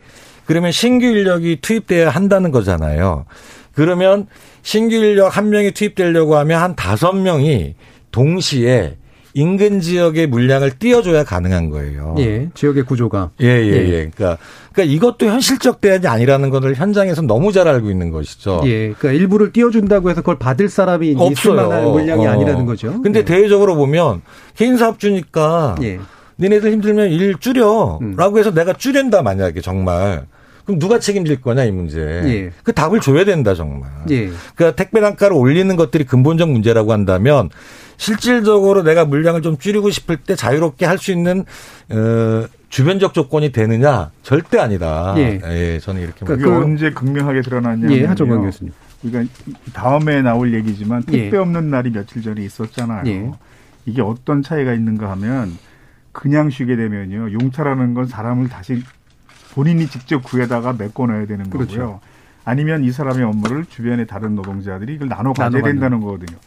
그러면 신규 인력이 투입돼야 한다는 거잖아요. 그러면 신규 인력 한 명이 투입되려고 하면 한 다섯 명이 동시에 인근 지역의 물량을 띄워줘야 가능한 거예요. 예, 지역의 구조가. 예, 예, 예. 그러니까, 그러니까 이것도 현실적 대안이 아니라는 것을 현장에서 너무 잘 알고 있는 것이죠. 예, 그러니까 일부를 띄워준다고 해서 그걸 받을 사람이 없어요. 만한 물량이 어. 아니라는 거죠. 근데 예. 대외적으로 보면 개인 사업 주니까 예. 음. 니네들 힘들면 일 줄여라고 해서 내가 줄인다 만약에 정말 그럼 누가 책임질 거냐 이 문제. 예. 그 답을 줘야 된다 정말. 예. 그러니까 택배 단가를 올리는 것들이 근본적 문제라고 한다면 실질적으로 내가 물량을 좀 줄이고 싶을 때 자유롭게 할 수 있는 어, 주변적 조건이 되느냐 절대 아니다. 예. 저는 이렇게 그게 봅니다. 언제 극명하게 드러났냐면 예, 하정광 교수님. 그러니까 다음에 나올 얘기지만 예. 택배 없는 날이 며칠 전에 있었잖아요. 예. 이게 어떤 차이가 있는가 하면 그냥 쉬게 되면요. 용차라는 건 사람을 다시 본인이 직접 구해다가 메꿔놔야 되는 거고요. 그렇죠. 아니면 이 사람의 업무를 주변의 다른 노동자들이 이걸 나눠 가져야 된다는 거거든요.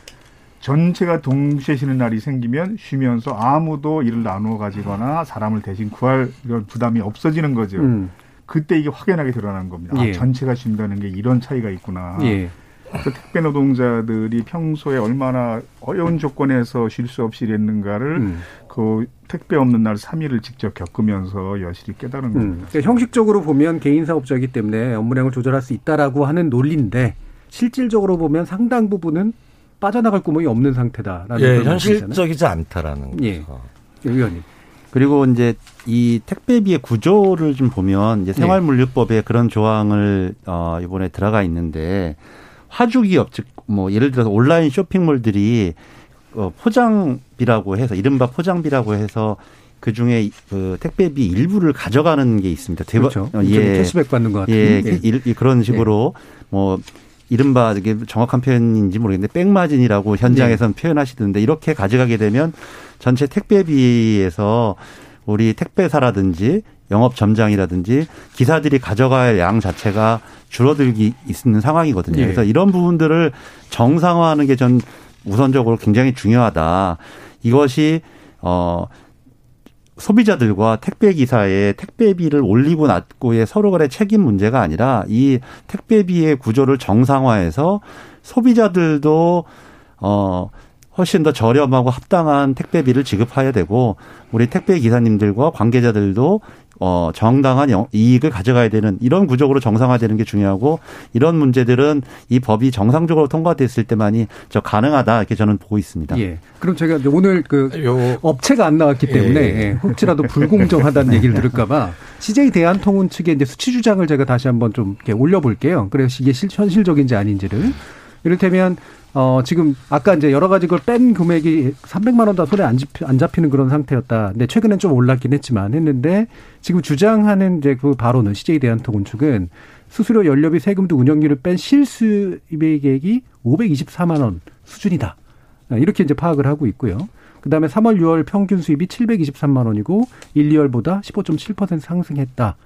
전체가 동시에 쉬는 날이 생기면 쉬면서 아무도 일을 나누어 가지거나 사람을 대신 구할 이런 부담이 없어지는 거죠. 음. 그때 이게 확연하게 드러난 겁니다. 아, 예. 전체가 쉰다는 게 이런 차이가 있구나. 예. 그래서 택배 노동자들이 평소에 얼마나 어려운 조건에서 쉴 수 없이 일했는가를 음. 그 택배 없는 날 3일을 직접 겪으면서 여실히 깨달은 겁니다. 음. 그러니까 형식적으로 보면 개인 사업자이기 때문에 업무량을 조절할 수 있다라고 하는 논리인데 실질적으로 보면 상당 부분은 빠져나갈 구멍이 없는 상태다라는 예. 현실적이지 않다라는 거죠. 예. 예, 의원님. 그리고 이제 이 택배비의 구조를 좀 보면 이제 생활물류법에 그런 조항을 어 이번에 들어가 있는데 화주 기업 즉 뭐 예를 들어서 온라인 쇼핑몰들이 어 포장비라고 해서 이른바 포장비라고 해서 그 중에 그 택배비 일부를 가져가는 게 있습니다. 대박- 그렇죠. 어, 일종의 캐시백 받는 것 같은. 예, 예. 그런 식으로 뭐 이른바 이게 정확한 표현인지 모르겠는데 백마진이라고 현장에서는 표현하시던데 이렇게 가져가게 되면 전체 택배비에서 우리 택배사라든지 영업 점장이라든지 기사들이 가져가야 할양 자체가 줄어들기 있는 상황이거든요. 예. 그래서 이런 부분들을 정상화하는 게 전 우선적으로 굉장히 중요하다. 이것이 어 소비자들과 택배 기사의 택배비를 올리고 낮고의 서로 간의 책임 문제가 아니라 이 택배비의 구조를 정상화해서 소비자들도 어 훨씬 더 저렴하고 합당한 택배비를 지급해야 되고 우리 택배 기사님들과 관계자들도 어 정당한 영- 이익을 가져가야 되는 이런 구조로 정상화되는 게 중요하고 이런 문제들은 이 법이 정상적으로 통과됐을 때만이 저 가능하다 이렇게 저는 보고 있습니다. 예. 그럼 제가 오늘 그 요 업체가 안 나왔기 때문에 예. 예, 혹시라도 불공정하다는 얘기를 들을까봐 CJ 대한통운 측의 이제 수치 주장을 제가 다시 한번 좀 이렇게 올려볼게요. 그래서 이게 실, 현실적인지 아닌지를 이를테면 어 지금 아까 이제 여러 가지 걸 뺀 금액이 300만 원 다 손에 안, 잡히, 안 잡히는 그런 상태였다. 근데 최근엔 좀 올랐긴 했지만 했는데 지금 주장하는 이제 그 바로는 CJ 대한통운 측은 수수료 연료비 세금도 운영료를 뺀 실수입액이 524만 원 수준이다. 아, 이렇게 이제 파악을 하고 있고요. 그다음에 3월, 6월 평균 수입이 723만 원이고 1, 2월보다 15.7% 상승했다.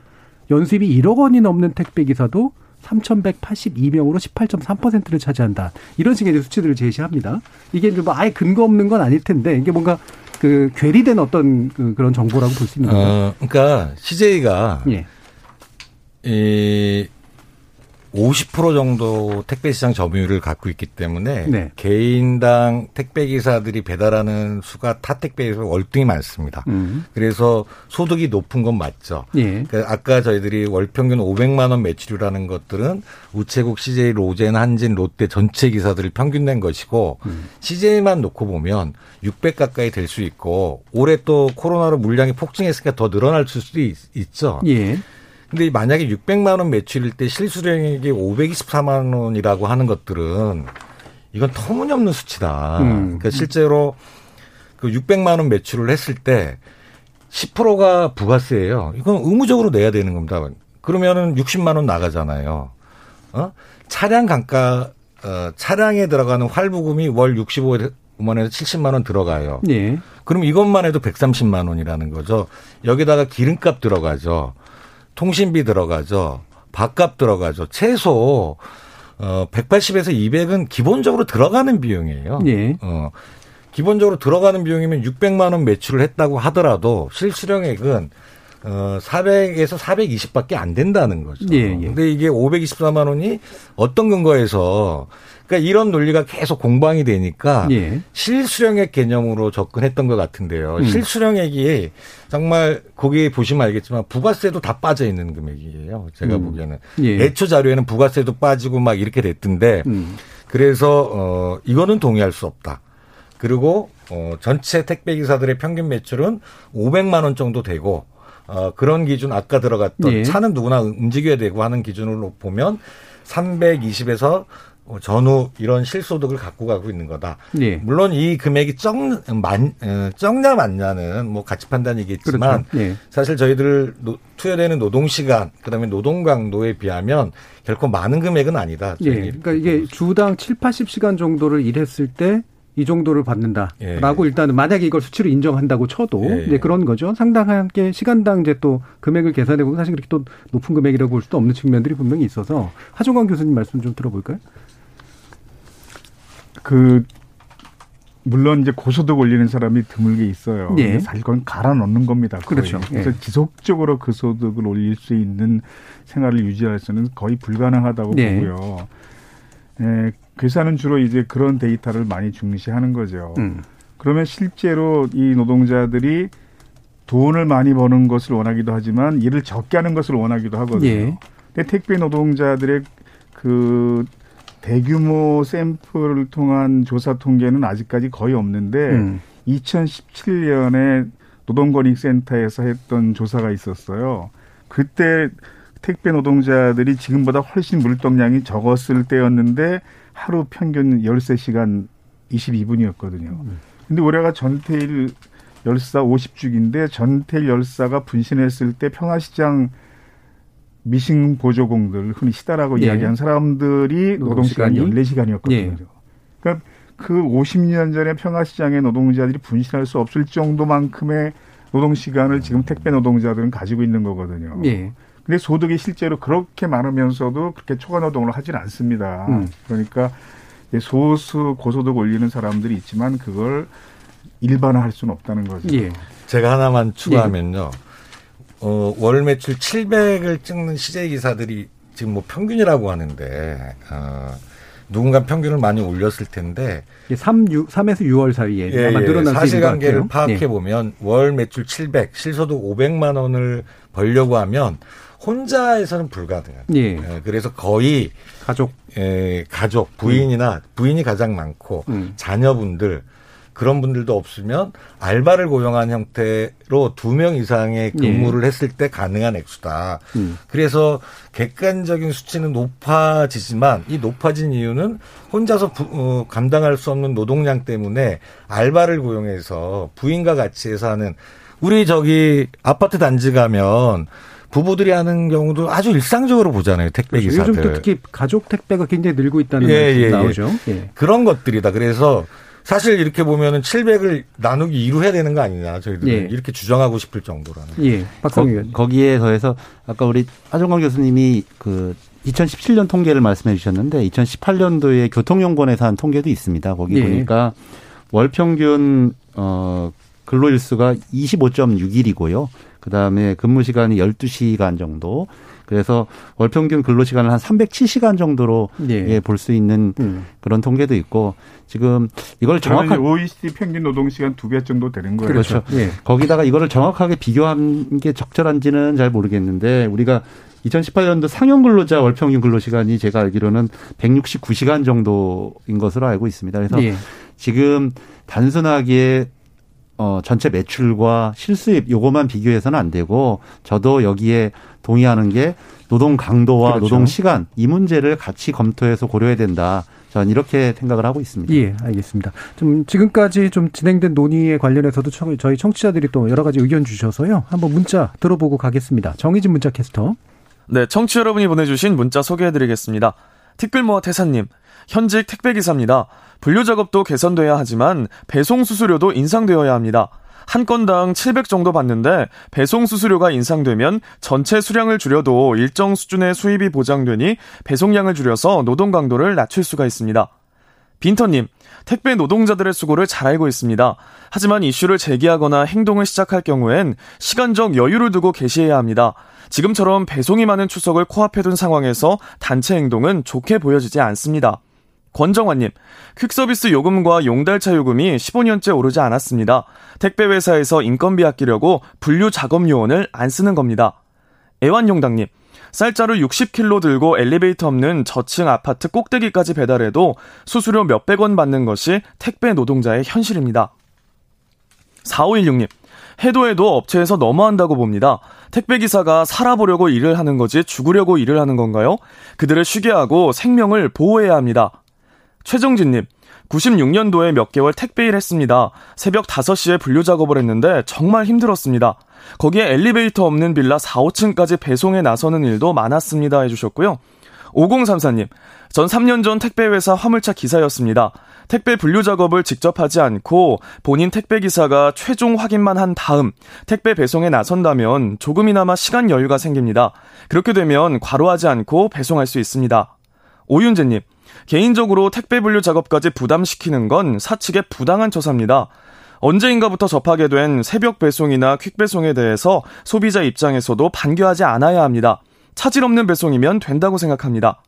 연수입이 1억 원이 넘는 택배 기사도 3,182명으로 18.3%를 차지한다. 이런 식의 이제 수치들을 제시합니다. 이게 좀 아예 근거 없는 건 아닐 텐데 이게 뭔가 그 괴리된 어떤 그 그런 정보라고 볼 수 있는 거죠. 어, 그러니까 CJ가 예. 이 50% 정도 택배 시장 점유율을 갖고 있기 때문에 네. 개인당 택배 기사들이 배달하는 수가 타 택배에서 월등히 많습니다. 음. 그래서 소득이 높은 건 맞죠. 예. 그러니까 아까 저희들이 월 평균 500만 원 매출이라는 것들은 우체국, CJ, 로젠, 한진, 롯데 전체 기사들을 평균 낸 것이고 음. CJ만 놓고 보면 600 가까이 될 수 있고 올해 또 코로나로 물량이 폭증했으니까 더 늘어날 수도 있, 있죠. 예. 근데 만약에 600만 원 매출일 때 실수령액이 524만 원이라고 하는 것들은 이건 터무니없는 수치다. 음. 그러니까 실제로 그 600만 원 매출을 했을 때 10%가 부가세예요. 이건 의무적으로 내야 되는 겁니다. 그러면은 60만 원 나가잖아요. 어? 차량 감가 어, 차량에 들어가는 활부금이 월 65만 원에서 70만 원 들어가요. 예. 그럼 이것만 해도 130만 원이라는 거죠. 여기다가 기름값 들어가죠. 통신비 들어가죠. 밥값 들어가죠. 최소 어 180에서 200은 기본적으로 들어가는 비용이에요. 예. 어 기본적으로 들어가는 비용이면 600만 원 매출을 했다고 하더라도 실수령액은 어 400에서 420밖에 안 된다는 거죠. 예, 예. 근데 이게 524만 원이 어떤 근거에서 그러니까 이런 논리가 계속 공방이 되니까 예. 실수령액 개념으로 접근했던 것 같은데요. 음. 실수령액이 정말 거기 보시면 알겠지만 부가세도 다 빠져 있는 금액이에요. 제가 음. 보기에는 예. 애초 자료에는 부가세도 빠지고 막 이렇게 됐던데 음. 그래서 어 이거는 동의할 수 없다. 그리고 어 전체 택배 기사들의 평균 매출은 500만 원 정도 되고 어 그런 기준 아까 들어갔던 예. 차는 누구나 움직여야 되고 하는 기준으로 보면 320에서 전후 이런 실소득을 갖고 가고 있는 거다. 예. 물론 이 금액이 적, 만, 어, 적냐 많냐는 뭐 가치 판단이겠지만 그렇죠. 예. 사실 저희들 노- 투여되는 노동 시간 그다음에 노동 강도에 비하면 결코 많은 금액은 아니다. 예. 그러니까 이게 주당 7, 80시간 정도를 일했을 때 이 정도를 받는다라고 예. 일단은 만약에 이걸 수치로 인정한다고 쳐도 예, 예. 그런 거죠. 상당하게 시간당 이제 또 금액을 계산해 보면 사실 그렇게 또 높은 금액이라고 볼 수도 없는 측면들이 분명히 있어서 하종관 교수님 말씀 좀 들어볼까요? 그 물론 이제 고소득 올리는 사람이 드물게 있어요. 예. 사실 그건 갈아 넣는 겁니다. 거의. 그렇죠. 그래서 예. 지속적으로 그 소득을 올릴 수 있는 생활을 유지해서는 거의 불가능하다고 네. 보고요. 예, 회사는 주로 이제 그런 데이터를 많이 중시하는 거죠. 음. 그러면 실제로 이 노동자들이 돈을 많이 버는 것을 원하기도 하지만 일을 적게 하는 것을 원하기도 하거든요. 예. 근데 택배 노동자들의 그 대규모 샘플을 통한 조사 통계는 아직까지 거의 없는데 음. 2017년에 노동권익센터에서 했던 조사가 있었어요. 그때 택배 노동자들이 지금보다 훨씬 물동량이 적었을 때였는데 하루 평균 13시간 22분이었거든요. 근데 올해가 전태일 열사 50주기인데 전태일 열사가 분신했을 때 평화시장 미싱 보조공들 흔히 시다라고 예. 이야기한 사람들이 노동시간이 노동 시간이? 14시간이었거든요. 예. 그러니까 그 50년 전에 평화시장의 노동자들이 분신할 수 없을 정도만큼의 노동 시간을 지금 택배 노동자들은 가지고 있는 거거든요. 예. 근데 소득이 실제로 그렇게 많으면서도 그렇게 초과 노동을 하진 않습니다. 음. 그러니까 소수 고소득 올리는 사람들이 있지만 그걸 일반화할 수는 없다는 거죠. 예. 제가 하나만 추가하면요. 어, 월 매출 700을 찍는 CJ 기사들이 지금 뭐 평균이라고 하는데, 어, 누군가 평균을 많이 올렸을 텐데, 3, 6, 3에서 6월 사이에 예, 아마 예. 늘어날 것 사실관계를. 파악해 예. 보면 월 매출 700, 실소득 500만 원을 벌려고 하면 혼자에서는 불가능해요. 예. 예, 그래서 거의 가족, 예, 가족, 부인이나 부인이 가장 많고 음. 자녀분들 그런 분들도 없으면 알바를 고용한 형태로 두 명 이상의 근무를 했을 때 가능한 액수다. 예. 음. 그래서 객관적인 수치는 높아지지만 이 높아진 이유는 혼자서 부- 어, 감당할 수 없는 노동량 때문에 알바를 고용해서 부인과 같이 해서 하는 우리 저기 아파트 단지 가면 부부들이 하는 경우도 아주 일상적으로 보잖아요 택배 그렇죠. 기사들. 요즘 또 특히 가족 택배가 굉장히 늘고 있다는 예, 말씀 예, 예. 나오죠. 예. 그런 것들이다. 그래서 사실 이렇게 보면은 700을 나누기 2로 해야 되는 거 아니냐. 저희들은 예. 이렇게 주장하고 싶을 정도라는. 예. 박성희 의원님. 거, 기에 더해서 아까 우리 하정관 교수님이 그 2017년 통계를 말씀해 주셨는데 2018년도에 교통연구원에서 한 통계도 있습니다. 거기 예. 보니까 월 평균 어 근로일수가 25.6일이고요. 그다음에 근무 시간이 12시간 정도. 그래서 월 평균 근로 시간을 한 307시간 정도로 예. 예, 볼 수 있는 음. 그런 통계도 있고 지금 이걸 정확한 OECD 평균 노동 시간 두 배 정도 되는 거예요. 그렇죠. 예. 거기다가 이거를 정확하게 비교한 게 적절한지는 잘 모르겠는데 우리가 2018년도 상용 근로자 월 평균 근로 시간이 제가 알기로는 169시간 정도인 것으로 알고 있습니다. 그래서 예. 지금 단순하게 어, 전체 매출과 실수입 요것만 비교해서는 안 되고 저도 여기에 동의하는 게 노동 강도와 그렇죠. 노동 시간 이 문제를 같이 검토해서 고려해야 된다. 저는 이렇게 생각을 하고 있습니다. 예, 알겠습니다. 좀 지금까지 좀 진행된 논의에 관련해서도 저희 청취자들이 또 여러 가지 의견 주셔서요. 한번 문자 들어보고 가겠습니다. 정희진 문자 캐스터. 네, 청취 여러분이 보내주신 문자 소개해드리겠습니다. 티끌모아 태사님, 현직 택배기사입니다. 분류 작업도 개선돼야 하지만 배송 수수료도 인상되어야 합니다. 한 건당 700 정도 받는데 배송 수수료가 인상되면 전체 수량을 줄여도 일정 수준의 수입이 보장되니 배송량을 줄여서 노동 강도를 낮출 수가 있습니다. 빈터님, 택배 노동자들의 수고를 잘 알고 있습니다. 하지만 이슈를 제기하거나 행동을 시작할 경우엔 시간적 여유를 두고 개시해야 합니다. 지금처럼 배송이 많은 추석을 코앞에 둔 상황에서 단체 행동은 좋게 보여지지 않습니다. 권정환님, 퀵서비스 요금과 용달차 요금이 15년째 오르지 않았습니다. 택배회사에서 인건비 아끼려고 분류 작업 요원을 안 쓰는 겁니다. 애완용당님, 쌀자루 60kg 들고 엘리베이터 없는 저층 아파트 꼭대기까지 배달해도 수수료 몇백 원 받는 것이 택배 노동자의 현실입니다. 4516님, 해도 해도 업체에서 너무한다고 봅니다. 택배기사가 살아보려고 일을 하는 거지 죽으려고 일을 하는 건가요? 그들을 쉬게 하고 생명을 보호해야 합니다. 최정진님, 96년도에 몇 개월 택배일 했습니다. 새벽 5시에 분류 작업을 했는데 정말 힘들었습니다. 거기에 엘리베이터 없는 빌라 4, 5층까지 배송에 나서는 일도 많았습니다. 해주셨고요. 5034님, 전 3년 전 택배회사 화물차 기사였습니다. 택배 분류 작업을 직접 하지 않고 본인 택배 기사가 최종 확인만 한 다음 택배 배송에 나선다면 조금이나마 시간 여유가 생깁니다. 그렇게 되면 과로하지 않고 배송할 수 있습니다. 오윤재님, 개인적으로 택배 분류 작업까지 부담시키는 건 사측의 부당한 처사입니다. 언제인가부터 접하게 된 새벽 배송이나 퀵 배송에 대해서 소비자 입장에서도 반겨하지 않아야 합니다. 차질 없는 배송이면 된다고 생각합니다.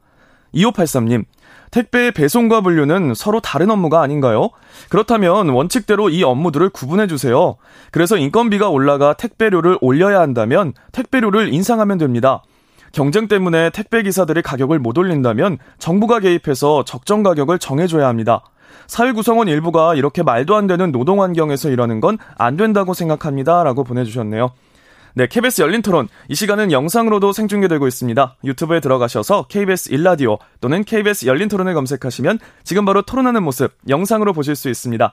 2583님, 택배의 배송과 분류는 서로 다른 업무가 아닌가요? 그렇다면 원칙대로 이 업무들을 구분해 주세요. 그래서 인건비가 올라가 택배료를 올려야 한다면 택배료를 인상하면 됩니다. 경쟁 때문에 택배 기사들이 가격을 못 올린다면 정부가 개입해서 적정 가격을 정해줘야 합니다. 사회 구성원 일부가 이렇게 말도 안 되는 노동 환경에서 일하는 건 안 된다고 생각합니다. 라고 보내주셨네요. 네, KBS 열린 토론. 이 시간은 영상으로도 생중계되고 있습니다. 유튜브에 들어가셔서 KBS 일라디오 또는 KBS 열린 토론을 검색하시면 지금 바로 토론하는 모습 영상으로 보실 수 있습니다.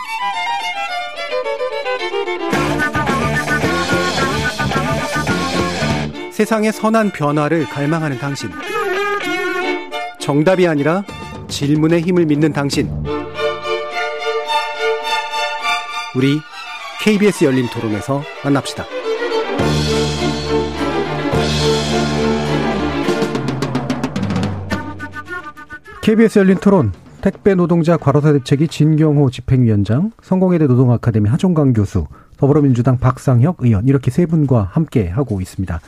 세상의 선한 변화를 갈망하는 당신. 정답이 아니라 질문의 힘을 믿는 당신. 우리 KBS 열린 토론에서 만납시다. KBS 열린 토론 택배 노동자 과로사 대책위 진경호 집행위원장, 성공회대 노동아카데미 하종강 교수, 더불어민주당 박상혁 의원 이렇게 세 분과 함께 하고 있습니다.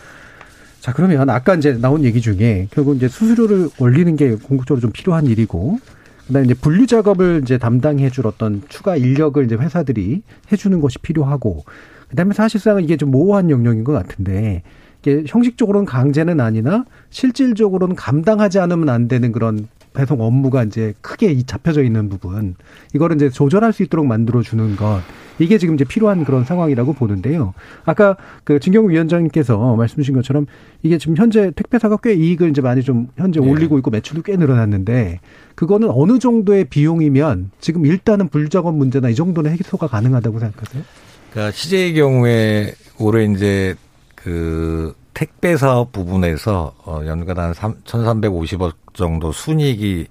자 그러면 아까 이제 나온 얘기 중에 결국 이제 수수료를 올리는 게 궁극적으로 좀 필요한 일이고 그다음에 이제 분류 작업을 이제 담당해 줄 어떤 추가 인력을 이제 회사들이 해 주는 것이 필요하고 그다음에 사실상은 이게 좀 모호한 영역인 것 같은데 이게 형식적으로는 강제는 아니나 실질적으로는 감당하지 않으면 안 되는 그런 배송 업무가 이제 크게 잡혀져 있는 부분 이거를 이제 조절할 수 있도록 만들어 주는 것 이게 지금 이제 필요한 그런 상황이라고 보는데요. 아까 그 진경우 위원장님께서 말씀 주신 것처럼 이게 지금 현재 택배사가 꽤 이익을 이제 많이 좀 현재 네. 올리고 있고 매출도 꽤 늘어났는데 그거는 어느 정도의 비용이면 지금 일단은 불작업 문제나 이 정도는 해소가 가능하다고 생각하세요? 그러니까 CJ의 경우에 올해 이제 그 택배 사업 부분에서 어, 연간 한 1,350억 정도 순이익이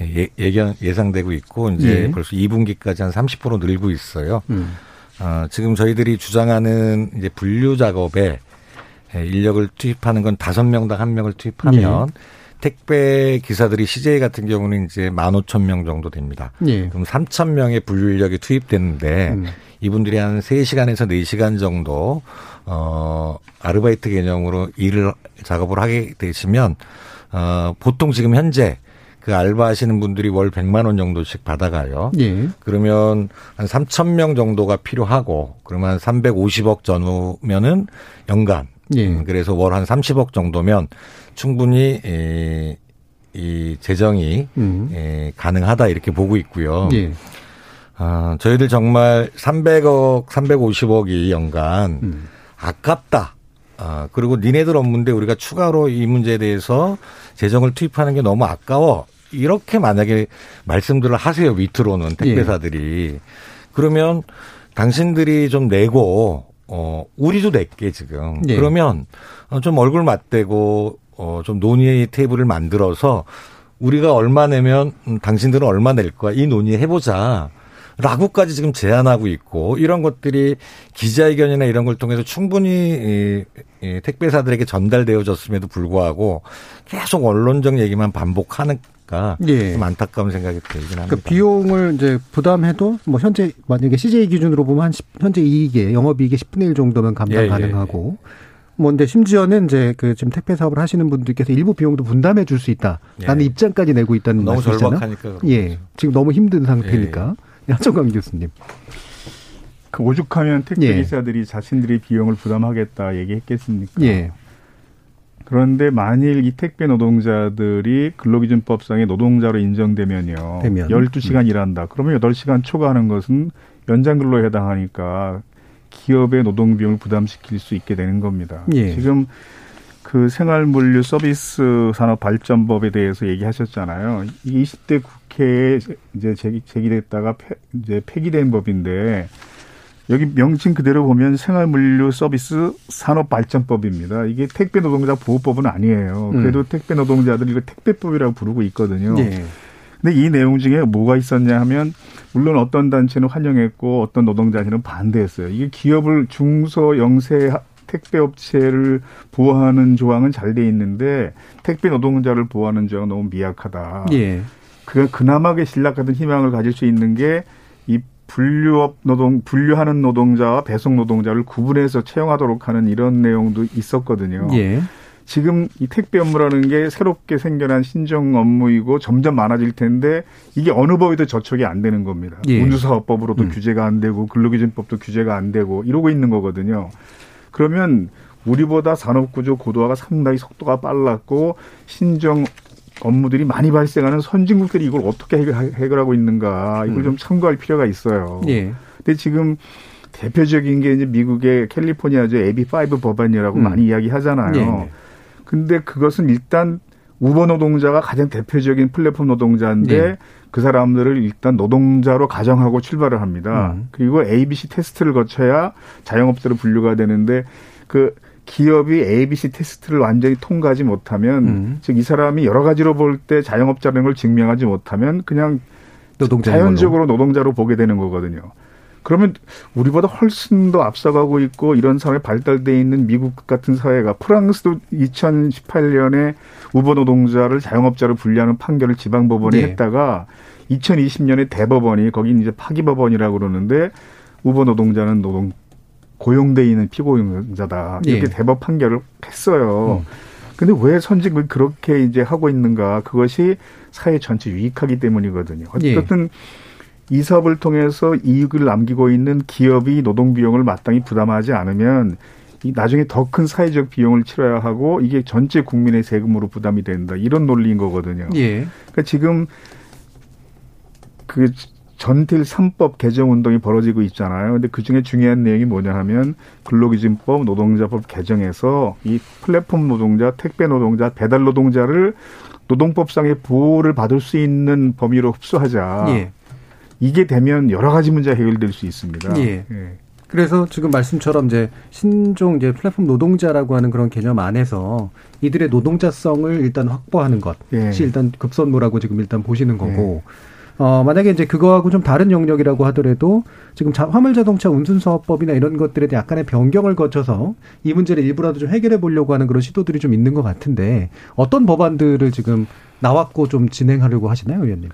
예, 예견, 예상되고 있고 이제 예. 벌써 2분기까지 한 30% 늘고 있어요. 음. 어, 지금 저희들이 주장하는 이제 분류 작업에 예, 인력을 투입하는 건 다섯 명당 한 명을 투입하면 예. 택배 기사들이 CJ 같은 경우는 이제 15,000명 정도 됩니다. 예. 그럼 3,000명의 분류 인력이 투입됐는데 음. 이분들이 한 3시간에서 4시간 정도 어 아르바이트 개념으로 일을 작업을 하게 되시면 어 보통 지금 현재 그 알바하시는 분들이 월 100만 원 정도씩 받아가요. 예. 그러면 한 3천 명 정도가 필요하고 그러면 한 350억 전후면은 연간 예. 음, 그래서 월 한 30억 정도면 충분히 이, 이 재정이 음. 예, 가능하다 이렇게 보고 있고요. 예. 아, 저희들 정말 300억, 350억이 연간 음. 아깝다. 아, 그리고 니네들 업무인데 우리가 추가로 이 문제에 대해서 재정을 투입하는 게 너무 아까워. 이렇게 만약에 말씀들을 하세요. 밑으로는 택배사들이. 그러면 당신들이 좀 내고 어 우리도 낼게 지금. 예. 그러면 어, 좀 얼굴 맞대고 어좀 논의의 테이블을 만들어서 우리가 얼마 내면 음, 당신들은 얼마 낼 거야. 이 논의 해보자. 라고까지 지금 제안하고 있고 이런 것들이 기자회견이나 이런 걸 통해서 충분히 이, 이 택배사들에게 전달되어졌음에도 불구하고 계속 언론적 얘기만 반복하니까 예. 좀 안타까운 생각이 들긴 합니다. 그 비용을 이제 부담해도 뭐 현재 만약에 CJ 기준으로 보면 한 10, 현재 이익에 영업이익의 10분의 1 정도면 감당 예, 예, 가능하고 뭐 근데 심지어는 이제 그 지금 택배 사업을 하시는 분들께서 일부 비용도 분담해 줄 수 있다라는 예. 입장까지 내고 있다는 너무 말씀이잖아요. 절박하니까 그런 예. 지금 너무 힘든 상태니까. 한정강 교수님. 그 오죽하면 택배 예. 기사들이 자신들이 비용을 부담하겠다 얘기했겠습니까? 예. 그런데 만일 이 택배 노동자들이 근로기준법상의 노동자로 인정되면요. 되면. 12시간 일한다. 그러면 8시간 초과하는 것은 연장 근로에 해당하니까 기업의 노동 비용을 부담시킬 수 있게 되는 겁니다. 예. 지금 그 생활물류 서비스 산업 발전법에 대해서 얘기하셨잖아요. 이 20대 국회에 이제 제기, 제기됐다가 폐, 이제 폐기된 법인데 여기 명칭 그대로 보면 생활물류 서비스 산업 발전법입니다. 이게 택배 노동자 보호법은 아니에요. 음. 그래도 택배 노동자들 이거 택배법이라고 부르고 있거든요. 예. 근데 이 내용 중에 뭐가 있었냐 하면 물론 어떤 단체는 환영했고 어떤 노동자들은 반대했어요. 이게 기업을 중소 영세 택배 업체를 보호하는 조항은 잘 돼 있는데 택배 노동자를 보호하는 조항은 너무 미약하다. 예. 그 그나마의 신락 같은 희망을 가질 수 있는 게 이 분류업 노동 분류하는 노동자와 배송 노동자를 구분해서 채용하도록 하는 이런 내용도 있었거든요. 예. 지금 이 택배 업무라는 게 새롭게 생겨난 신정 업무이고 점점 많아질 텐데 이게 어느 법에도 저촉이 안 되는 겁니다. 예. 운수사업법으로도 음. 규제가 안 되고 근로기준법도 규제가 안 되고 이러고 있는 거거든요. 그러면 우리보다 산업구조 고도화가 상당히 속도가 빨랐고 신정 업무들이 많이 발생하는 선진국들이 이걸 어떻게 해결, 해결하고 있는가 이걸 음. 좀 참고할 필요가 있어요. 예. 근데 지금 대표적인 게 이제 미국의 캘리포니아주 AB5 법안이라고 음. 많이 이야기하잖아요. 네, 네. 근데 그것은 일단 우버 노동자가 가장 대표적인 플랫폼 노동자인데 네. 그 사람들을 일단 노동자로 가정하고 출발을 합니다. 음. 그리고 ABC 테스트를 거쳐야 자영업자로 분류가 되는데 그 기업이 ABC 테스트를 완전히 통과하지 못하면 음. 즉이 사람이 여러 가지로 볼 때 자영업자라는 걸 증명하지 못하면 그냥 자연적으로 노동자로 보게 되는 거거든요. 그러면 우리보다 훨씬 더 앞서가고 있고 이런 사회 발달돼 있는 미국 같은 사회가 프랑스도 2018년에 우버 노동자를 자영업자로 분류하는 판결을 지방 법원이 네. 했다가 2020년에 대법원이 거긴 이제 파기법원이라고 그러는데 우버 노동자는 노동 고용돼 있는 피고용자다 이렇게 네. 대법 판결을 했어요. 음. 근데 왜 선진국이 그렇게 이제 하고 있는가? 그것이 사회 전체 유익하기 때문이거든요. 예. 어쨌든 이 사업을 통해서 이익을 남기고 있는 기업이 노동 비용을 마땅히 부담하지 않으면 이 나중에 더 큰 사회적 비용을 치러야 하고 이게 전체 국민의 세금으로 부담이 된다. 이런 논리인 거거든요. 예. 그러니까 지금 그 전틸 3법 개정 운동이 벌어지고 있잖아요. 근데 그 중에 중요한 내용이 뭐냐 하면 근로기준법, 노동자법 개정에서 이 플랫폼 노동자, 택배 노동자, 배달 노동자를 노동법상의 보호를 받을 수 있는 범위로 흡수하자. 예. 이게 되면 여러 가지 문제가 해결될 수 있습니다. 예. 그래서 지금 말씀처럼 이제 신종 이제 플랫폼 노동자라고 하는 그런 개념 안에서 이들의 노동자성을 일단 확보하는 것이 예. 일단 급선무라고 지금 일단 보시는 거고 어 만약에 이제 그거하고 좀 다른 영역이라고 하더라도 지금 자, 화물 자동차 운순 사업법이나 이런 것들에 대해 약간의 변경을 거쳐서 이 문제를 일부라도 좀 해결해 보려고 하는 그런 시도들이 좀 있는 것 같은데 어떤 법안들을 지금 나왔고 좀 진행하려고 하시나요, 의원님?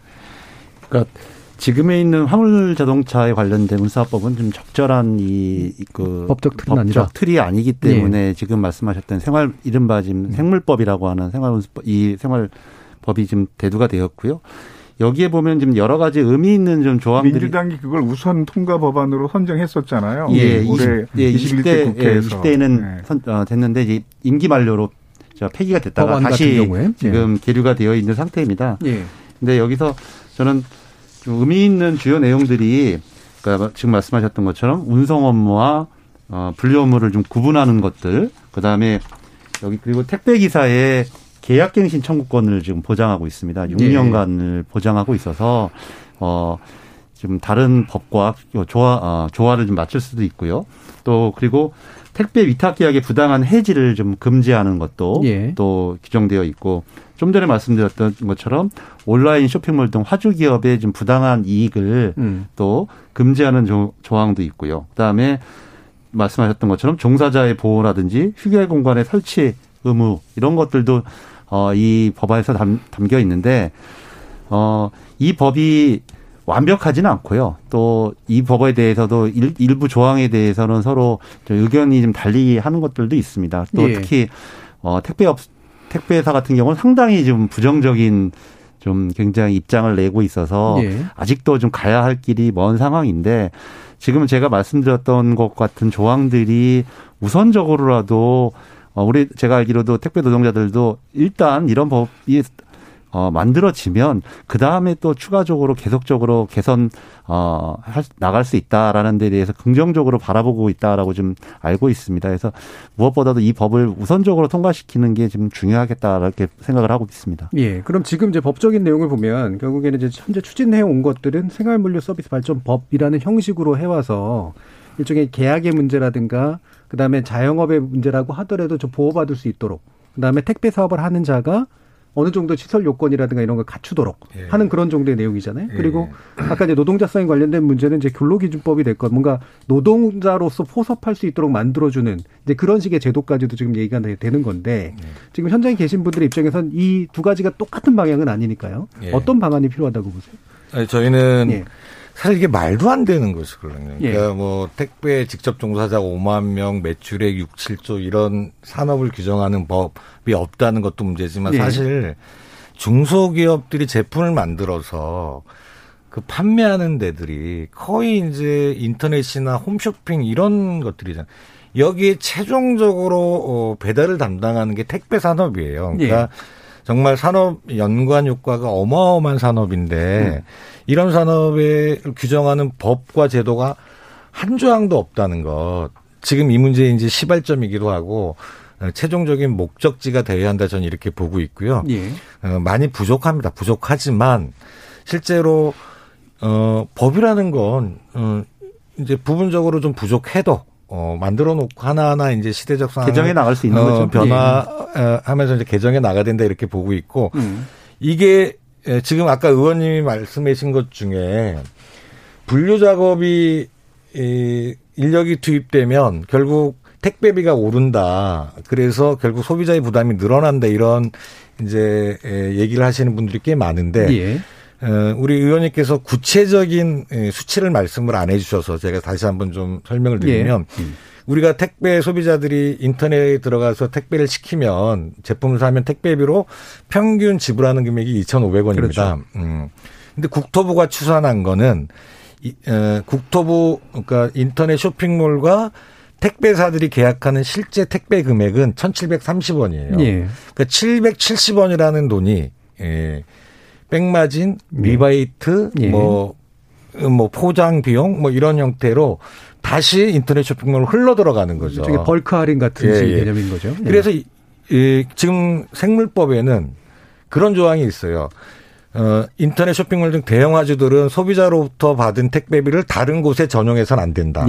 그러니까 지금에 있는 화물 자동차에 관련된 운사법은 좀 적절한 이그 법적 틀은 아니라. 틀이 아니기 때문에 지금 말씀하셨던 생활 이른바 지금 생물법이라고 하는 생활 운수법 이 생활법이 지금 대두가 되었고요. 여기에 보면 지금 여러 가지 의미 있는 좀 조항들이 민주당이 그걸 우선 통과 법안으로 선정했었잖아요. 예, 올해 20, 예, 21대 20대, 예, 국회에서. 20대에는 네. 선, 어, 됐는데 이제 임기 만료로 저 폐기가 됐다가 다시 경우에? 지금 계류가 되어 있는 상태입니다. 예. 근데 여기서 저는 좀 의미 있는 주요 내용들이 그러니까 지금 말씀하셨던 것처럼 운송 업무와 어, 분류 업무를 좀 구분하는 것들, 그 다음에 여기 그리고 택배 기사의 계약갱신 청구권을 지금 보장하고 있습니다. 6년간을 보장하고 있어서 어 지금 다른 법과 조화 어, 조화를 좀 맞출 수도 있고요. 또 그리고 택배 위탁 계약의 부당한 해지를 좀 금지하는 것도 예. 또 규정되어 있고 좀 전에 말씀드렸던 것처럼 온라인 쇼핑몰 등 화주 기업의 좀 부당한 이익을 음. 또 금지하는 조, 조항도 있고요. 그다음에 말씀하셨던 것처럼 종사자의 보호라든지 휴게 공간의 설치 의무 이런 것들도 어, 이 법안에서 담, 담겨 있는데 어, 이 법이 완벽하지는 않고요. 또 이 법에 대해서도 일, 일부 조항에 대해서는 서로 좀 의견이 좀 달리 하는 것들도 있습니다. 또 예. 특히 어, 택배 업 택배사 같은 경우는 상당히 좀 부정적인 좀 굉장히 입장을 내고 있어서 예. 아직도 좀 가야 할 길이 먼 상황인데 지금은 제가 말씀드렸던 것 같은 조항들이 우선적으로라도 어, 우리 제가 알기로도 택배 노동자들도 일단 이런 법이 어, 만들어지면 그 다음에 또 추가적으로 계속적으로 개선 어, 할, 나갈 수 있다라는 데 대해서 긍정적으로 바라보고 있다라고 좀 알고 있습니다. 그래서 무엇보다도 이 법을 우선적으로 통과시키는 게 지금 중요하겠다 이렇게 생각을 하고 있습니다. 예. 그럼 지금 이제 법적인 내용을 보면 결국에는 이제 현재 추진해 온 것들은 생활물류 서비스 발전법이라는 형식으로 해와서 일종의 계약의 문제라든가 그다음에 자영업의 문제라고 하더라도 좀 보호받을 수 있도록 그다음에 택배 사업을 하는 자가 어느 정도 시설 요건이라든가 이런 걸 갖추도록 예. 하는 그런 정도의 내용이잖아요. 예. 그리고 아까 이제 노동자성에 관련된 문제는 이제 근로기준법이 될 것, 뭔가 노동자로서 포섭할 수 있도록 만들어주는 이제 그런 식의 제도까지도 지금 얘기가 되는 건데 예. 지금 현장에 계신 분들의 입장에선 이 두 가지가 똑같은 방향은 아니니까요. 예. 어떤 방안이 필요하다고 보세요? 아니, 저희는 예. 사실 이게 말도 안 되는 것이거든요. 예. 그러니까 뭐 택배 직접 종사자 5만 명, 매출액 6, 7조 이런 산업을 규정하는 법이 없다는 것도 문제지만 예. 사실 중소기업들이 제품을 만들어서 그 판매하는 데들이 거의 이제 인터넷이나 홈쇼핑 이런 것들이잖아요. 여기에 최종적으로 어, 배달을 담당하는 게 택배 산업이에요. 그러니까 예. 정말 산업 연관 효과가 어마어마한 산업인데 이런 산업에 규정하는 법과 제도가 한 조항도 없다는 것. 지금 이 문제의 이제 시발점이기도 하고 어, 최종적인 목적지가 되어야 한다 저는 이렇게 보고 있고요. 예. 어, 많이 부족합니다. 부족하지만 실제로 어 법이라는 건 어, 이제 부분적으로 좀 부족해도 어 만들어 놓고 하나하나 이제 시대적 상황 개정해 나갈 수 있는 거죠. 예. 변화하면서 이제 개정해 나가야 된다 이렇게 보고 있고 음. 이게 에, 지금 아까 의원님이 말씀하신 것 중에 분류 작업이 이 인력이 투입되면 결국 택배비가 오른다. 그래서 결국 소비자의 부담이 늘어난다. 이런 이제 에, 얘기를 하시는 분들이 꽤 많은데 예. 어, 우리 의원님께서 구체적인 에, 수치를 말씀을 안 해주셔서 제가 다시 한번 좀 설명을 드리면 예. 우리가 택배 소비자들이 인터넷에 들어가서 택배를 시키면 제품을 사면 택배비로 평균 지불하는 금액이 2,500원입니다. 그렇죠. 음. 근데 국토부가 추산한 거는 이, 에, 국토부 그러니까 인터넷 쇼핑몰과 택배사들이 계약하는 실제 택배 금액은 1,730원이에요. 예. 그러니까 770원이라는 돈이 예, 백마진, 리베이트, 예. 뭐, 뭐 포장 비용 뭐 이런 형태로 다시 인터넷 쇼핑몰로 흘러 들어가는 거죠. 일종의 bulk 할인 같은 예, 예. 개념인 거죠. 예. 그래서 이, 이 지금 생물법에는 그런 조항이 있어요. 어, 인터넷 쇼핑몰 등 대형 화주들은 소비자로부터 받은 택배비를 다른 곳에 전용해서는 안 된다.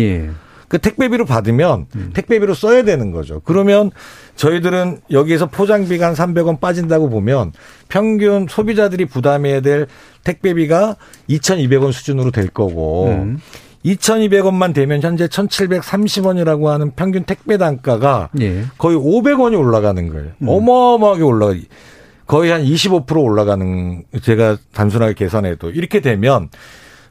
예. 그 택배비로 받으면 택배비로 써야 되는 거죠. 그러면 저희들은 여기에서 포장비가 한 300원 빠진다고 보면 평균 소비자들이 부담해야 될 택배비가 2,200원 수준으로 될 거고 음. 2,200원만 되면 현재 1,730원이라고 하는 평균 택배 단가가 예. 거의 500원이 올라가는 거예요. 어마어마하게 올라가. 거의 한 25% 올라가는 제가 단순하게 계산해도 이렇게 되면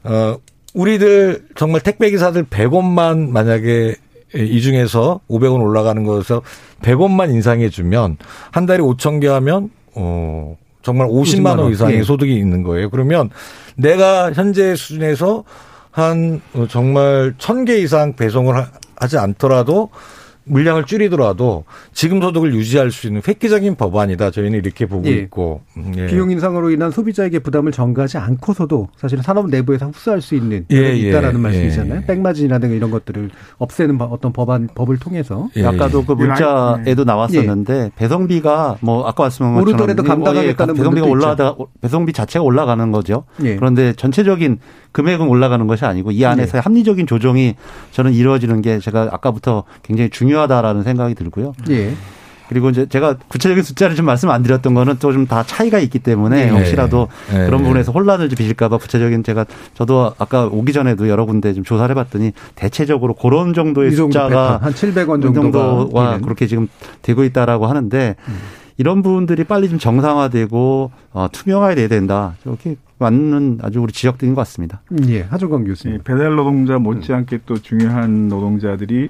어 우리들 정말 택배 기사들 100원만 만약에 이 중에서 500원 올라가는 거에서 100원만 인상해 주면 한 달에 5천 개 하면 어 정말 50만 원 이상의 예. 소득이 있는 거예요. 그러면 내가 현재 수준에서 한 어, 정말 1000개 이상 배송을 하- 하지 않더라도 물량을 줄이더라도 지금 소득을 유지할 수 있는 획기적인 법안이다. 저희는 이렇게 보고 예. 있고. 음, 예. 비용 인상으로 인한 소비자에게 부담을 전가하지 않고서도 사실은 산업 내부에서 흡수할 수 있는 예, 예, 있다라는 예. 말씀이잖아요. 백마진이라든가 이런 것들을 없애는 바- 어떤 법안 법을 통해서 예. 아까도 그 문자에도 나왔었는데 배송비가 뭐 아까 말씀한 것처럼 오르더라도 감당하겠다는 배송비가 올라가다 배송비 자체가 올라가는 거죠. 예. 그런데 전체적인 금액은 올라가는 것이 아니고 이 안에서 의 합리적인 조정이 저는 이루어지는 게 제가 아까부터 굉장히 중요하다라는 생각이 들고요. 예. 그리고 이제 제가 구체적인 숫자를 좀 말씀 안 드렸던 거는 또 좀 다 차이가 있기 때문에 네. 혹시라도 네. 그런 네. 부분에서 혼란을 좀 빚을까봐 구체적인 제가 저도 아까 오기 전에도 여러 군데 좀 조사를 해봤더니 대체적으로 그런 정도의 숫자가 한 700원 그 정도가 정도와. 그렇게 지금 되고 있다라고 하는데 이런 부분들이 빨리 좀 정상화되고 어, 투명화돼야 된다. 이렇게 맞는 아주 우리 지적들인 것 같습니다. 예, 하종강 교수님. 예, 배달 노동자 못지않게 또 중요한 노동자들이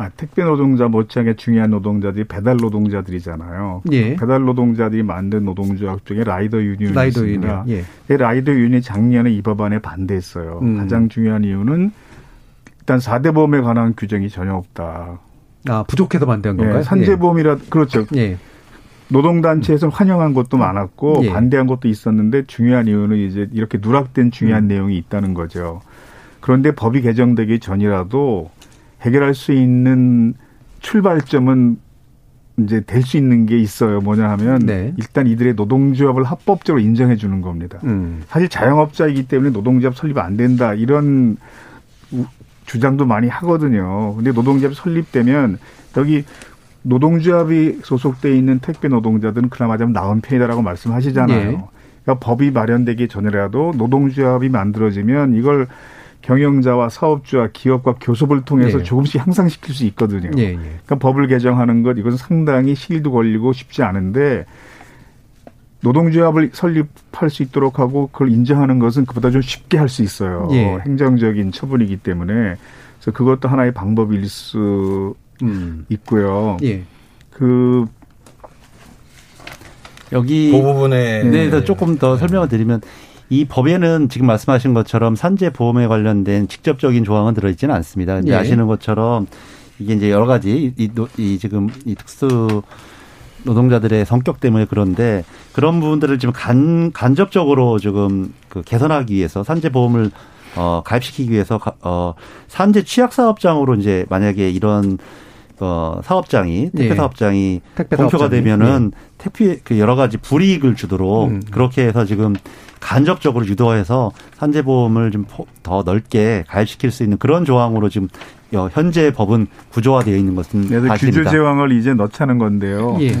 아, 택배 노동자 못지않게 중요한 노동자들이 배달 노동자들이잖아요. 예. 배달 노동자들이 만든 노동조합 중에 라이더 유니온이 라이더 있습니다. 유니온, 이 라이더 유니온이 작년에 이 법안에 반대했어요. 음. 가장 중요한 이유는 일단 4대 보험에 관한 규정이 전혀 없다. 아, 부족해서 반대한 건가요? 예, 산재보험이라 그렇죠. 예. 노동단체에서는 환영한 것도 많았고 예. 반대한 것도 있었는데 중요한 이유는 이제 이렇게 누락된 중요한 음. 내용이 있다는 거죠. 그런데 법이 개정되기 전이라도 해결할 수 있는 출발점은 이제 될 수 있는 게 있어요. 뭐냐 하면 네. 일단 이들의 노동조합을 합법적으로 인정해 주는 겁니다. 음. 사실 자영업자이기 때문에 노동조합 설립 안 된다 이런 우- 주장도 많이 하거든요. 근데 노동조합 설립되면 여기 노동조합이 소속돼 있는 택배 노동자들은 그나마 좀 나은 편이다라고 말씀하시잖아요. 예. 그러니까 법이 마련되기 전이라도 노동조합이 만들어지면 이걸 경영자와 사업주와 기업과 교섭을 통해서 예. 조금씩 향상시킬 수 있거든요. 예, 예. 그러니까 법을 개정하는 것 이것은 상당히 시일도 걸리고 쉽지 않은데 노동조합을 설립할 수 있도록 하고 그걸 인정하는 것은 그보다 좀 쉽게 할 수 있어요. 예. 행정적인 처분이기 때문에 그래서 그것도 하나의 방법일 수 음. 있고요. 예. 그 여기 그 부분에 네, 대해서 조금 더 설명을 드리면 이 법에는 지금 말씀하신 것처럼 산재 보험에 관련된 직접적인 조항은 들어있지는 않습니다. 근데 예. 아시는 것처럼 이게 이제 여러 가지 이, 노- 이 지금 이 특수 노동자들의 성격 때문에 그런데 그런 부분들을 지금 간, 간접적으로 지금 그 개선하기 위해서 산재 보험을 어, 가입시키기 위해서 가- 어, 산재 취약 사업장으로 이제 만약에 이런 어, 사업장이 택배 예. 사업장이 택배 공표가 사업장이. 되면은 택배 그 여러 가지 불이익을 주도록 음. 그렇게 해서 지금 간접적으로 유도해서 산재보험을 좀 더 넓게 가입시킬 수 있는 그런 조항으로 지금 여- 현재 법은 구조화되어 있는 것은 그래서 규제 사실입니다. 제왕을 이제 넣자는 건데요. 예.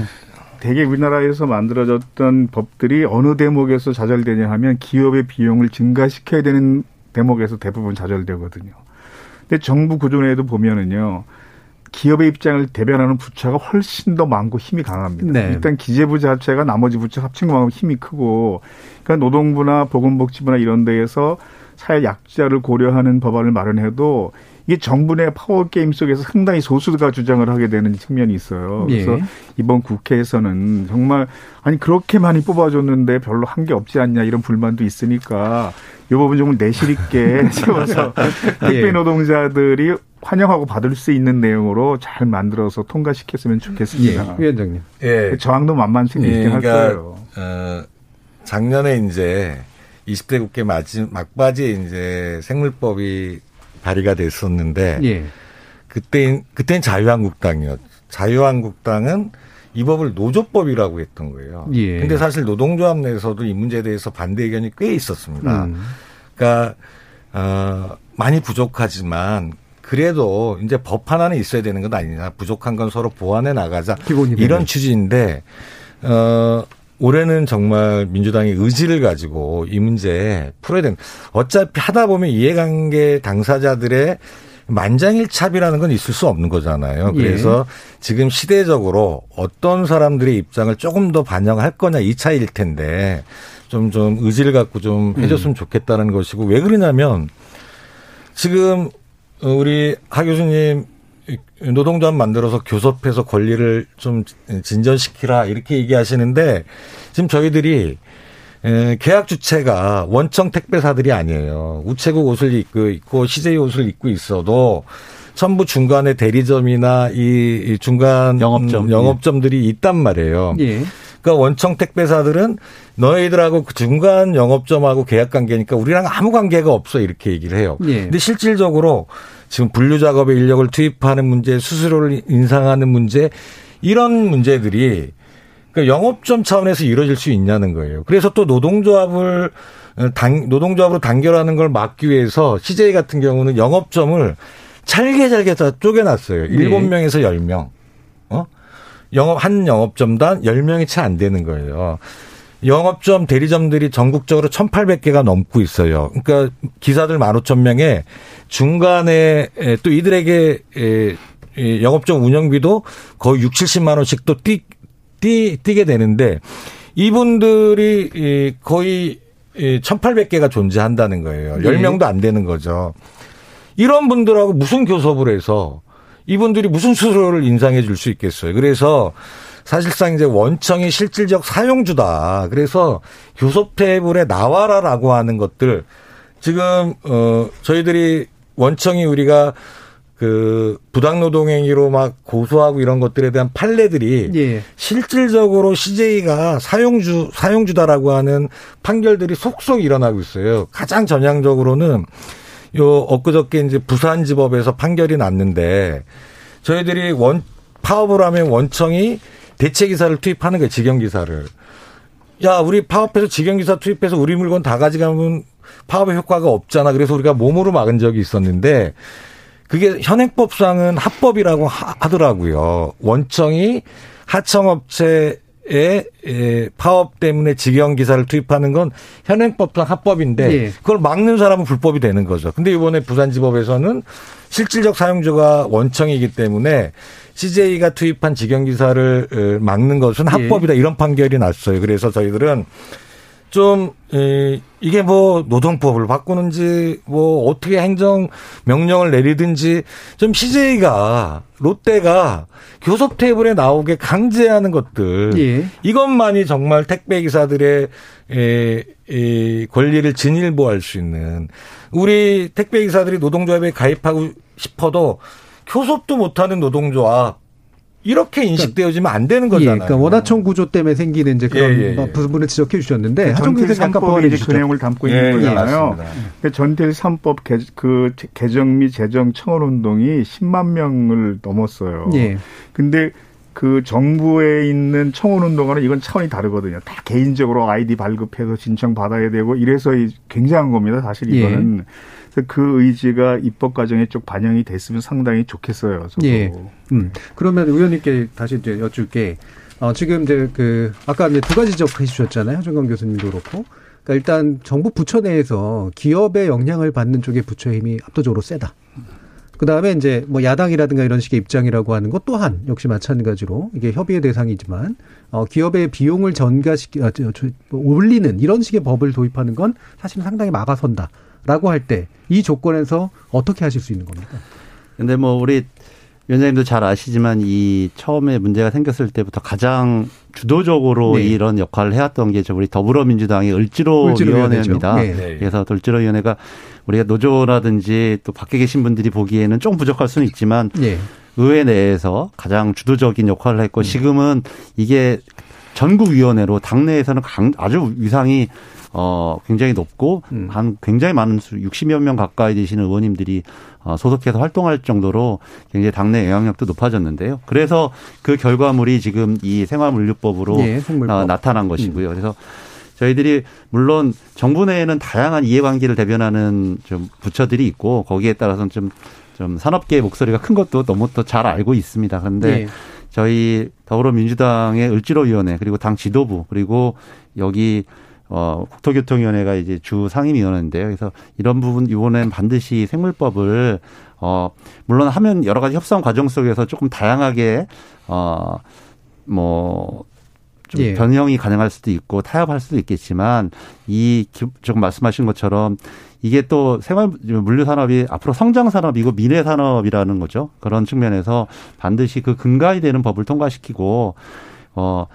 대개 우리나라에서 만들어졌던 법들이 어느 대목에서 좌절되냐 하면 기업의 비용을 증가시켜야 되는 대목에서 대부분 좌절되거든요. 근데 정부 구조 내에도 보면은요. 기업의 입장을 대변하는 부처가 훨씬 더 많고 힘이 강합니다. 네. 일단 기재부 자체가 나머지 부처 합친 것만큼 힘이 크고 그러니까 노동부나 보건복지부나 이런 데에서 사회 약자를 고려하는 법안을 마련해도 이게 정부 내 파워 게임 속에서 상당히 소수가 주장을 하게 되는 측면이 있어요. 그래서 예. 이번 국회에서는 정말 아니 그렇게 많이 뽑아줬는데 별로 한 게 없지 않냐 이런 불만도 있으니까 이 부분 좀 내실 있게 세워서 택배 예. 노동자들이 환영하고 받을 수 있는 내용으로 잘 만들어서 통과시켰으면 좋겠습니다. 예. 위원장님. 예. 저항도 만만치 예, 있긴 할 그러니까, 거예요. 어, 작년에 이제 20대 국회 마지, 막바지에 이제 생물법이 발의가 됐었는데 예. 그때 그때는 자유한국당이었죠. 자유한국당은 이 법을 노조법이라고 했던 거예요. 예. 근데 사실 노동조합 내에서도 이 문제에 대해서 반대 의견이 꽤 있었습니다. 음. 그러니까 어, 많이 부족하지만 그래도 이제 법 하나는 있어야 되는 건 아니냐. 부족한 건 서로 보완해 나가자. 기본이네요. 이런 취지인데 어 올해는 정말 민주당이 의지를 가지고 이 문제 풀어야 되는. 어차피 하다 보면 이해관계 당사자들의 만장일찹이라는 건 있을 수 없는 거잖아요. 예. 그래서 지금 시대적으로 어떤 사람들의 입장을 조금 더 반영할 거냐 이 차이일 텐데 좀, 좀 의지를 갖고 좀 해줬으면 좋겠다는 것이고 왜 그러냐면 지금 우리 하 교수님 노동조합 만들어서 교섭해서 권리를 좀 진전시키라 이렇게 얘기하시는데 지금 저희들이 에, 계약 주체가 원청 택배사들이 아니에요. 우체국 옷을 입고 있고 CJ 옷을 입고 있어도 전부 중간에 대리점이나 이, 이 중간 영업점. 영업점들이 있단 말이에요. 예. 그러니까 원청 택배사들은 너희들하고 그 중간 영업점하고 계약 관계니까 우리랑 아무 관계가 없어 이렇게 얘기를 해요. 예. 근데 실질적으로 지금 분류 작업에 인력을 투입하는 문제, 수수료를 인상하는 문제 이런 문제들이 그러니까 영업점 차원에서 이루어질 수 있냐는 거예요. 그래서 또 노동조합을 당, 노동조합으로 단결하는 걸 막기 위해서 CJ 같은 경우는 영업점을 잘게 잘게 다 쪼개놨어요. 일곱 명에서 열명 어? 영업, 한 영업점당 10명이 채 안 되는 거예요. 영업점, 대리점들이 전국적으로 1,800개가 넘고 있어요. 그러니까 기사들 15,000명에 중간에 에, 또 이들에게 영업점 운영비도 거의 6, 70만 원씩 또 뛰, 뛰, 뛰게 되는데 이분들이 이, 거의 1,800개가 존재한다는 거예요. 네. 10명도 안 되는 거죠. 이런 분들하고 무슨 교섭을 해서 이분들이 무슨 수수료를 인상해 줄 수 있겠어요. 그래서 사실상 이제 원청이 실질적 사용주다. 그래서 교섭 테이블에 나와라라고 하는 것들 지금 어 저희들이 원청이 우리가 그 부당 노동 행위로 막 고소하고 이런 것들에 대한 판례들이 예. 실질적으로 CJ가 사용주 사용주다라고 하는 판결들이 속속 일어나고 있어요. 가장 전향적으로는 요 엊그저께 이제 부산 지법에서 판결이 났는데 저희들이 원 파업을 하면 원청이 대체 기사를 투입하는 거예요. 직영 기사를. 야, 우리 파업해서 직영 기사 투입해서 우리 물건 다 가져가면 파업의 효과가 없잖아. 그래서 우리가 몸으로 막은 적이 있었는데 그게 현행법상은 합법이라고 하- 하더라고요. 원청이 하청업체에 에, 파업 때문에 직영 기사를 투입하는 건 현행법상 합법인데 예. 그걸 막는 사람은 불법이 되는 거죠. 근데 이번에 부산지법에서는 실질적 사용자가 원청이기 때문에 CJ가 투입한 직영 기사를 어, 막는 것은 예. 합법이다 이런 판결이 났어요. 그래서 저희들은 좀 에, 이게 뭐 노동법을 바꾸는지 뭐 어떻게 행정 명령을 내리든지 좀 CJ가 롯데가 교섭 테이블에 나오게 강제하는 것들 예. 이것만이 정말 택배 기사들의 에, 에, 권리를 진일보할 수 있는 우리 택배 기사들이 노동조합에 가입하고 싶어도 교섭도 못하는 노동조합 이렇게 인식되어지면 안 되는 예, 거잖아요. 그러니까 원하청 구조 때문에 생기는 이제 그런 예, 예, 예. 부분을 지적해 주셨는데 그 아까 3법이 보완해 이제 그 주시죠. 내용을 담고 예, 있는 예, 거잖아요. 그 전틸 3법 개, 그 개정 및 재정 청원 운동이 10만 명을 넘었어요. 예. 근데 그 정부에 있는 청원 운동과는 이건 차원이 다르거든요. 다 개인적으로 아이디 발급해서 신청 받아야 되고 이래서 이- 굉장한 겁니다. 사실 예. 이거는. 그래서 그 의지가 입법 과정에 쭉 반영이 됐으면 상당히 좋겠어요. 저도. 예. 음. 그러면 의원님께 다시 이제 여쭐게. 어, 지금 이제 그, 아까 이제 두 가지 지적해 주셨잖아요. 하정강 교수님도 그렇고. 그러니까 일단 정부 부처 내에서 기업의 영향을 받는 쪽의 부처의 힘이 압도적으로 세다. 그 다음에 이제 뭐 야당이라든가 이런 식의 입장이라고 하는 것 또한 역시 마찬가지로 이게 협의의 대상이지만 어, 기업의 비용을 전가시키, 아, 저, 저, 올리는 이런 식의 법을 도입하는 건 사실은 상당히 막아선다 라고 할 때 이 조건에서 어떻게 하실 수 있는 겁니까? 근데 뭐 우리 위원장님도 잘 아시지만 이 처음에 문제가 생겼을 때부터 가장 주도적으로 네. 이런 역할을 해왔던 게 저 우리 더불어민주당의 을지로, 을지로 위원회입니다. 네. 그래서 을지로 위원회가 우리가 노조라든지 또 밖에 계신 분들이 보기에는 좀 부족할 수는 있지만 예. 의회 내에서 가장 주도적인 역할을 했고 지금은 이게 전국위원회로 당내에서는 강- 아주 위상이 어 굉장히 높고 음. 한 굉장히 많은 수 60여 명 가까이 되시는 의원님들이 어 소속해서 활동할 정도로 굉장히 당내 영향력도 높아졌는데요. 그래서 그 결과물이 지금 이 생활물류법으로 예. 어, 나타난 것이고요. 그래서 저희들이 물론 정부 내에는 다양한 이해관계를 대변하는 좀 부처들이 있고 거기에 따라서는 좀, 좀 산업계의 목소리가 큰 것도 너무 또 잘 알고 있습니다. 그런데 네. 저희 더불어민주당의 을지로위원회 그리고 당 지도부 그리고 여기 어, 국토교통위원회가 이제 주 상임위원회인데요. 그래서 이런 부분 이번엔 반드시 생물법을 어, 물론 하면 여러 가지 협상 과정 속에서 조금 다양하게 어, 뭐, 좀 예. 변형이 가능할 수도 있고 타협할 수도 있겠지만 이 조금 말씀하신 것처럼 이게 또 생활 물류 산업이 앞으로 성장 산업이고 미래 산업이라는 거죠. 그런 측면에서 반드시 그 근간이 되는 법을 통과시키고 어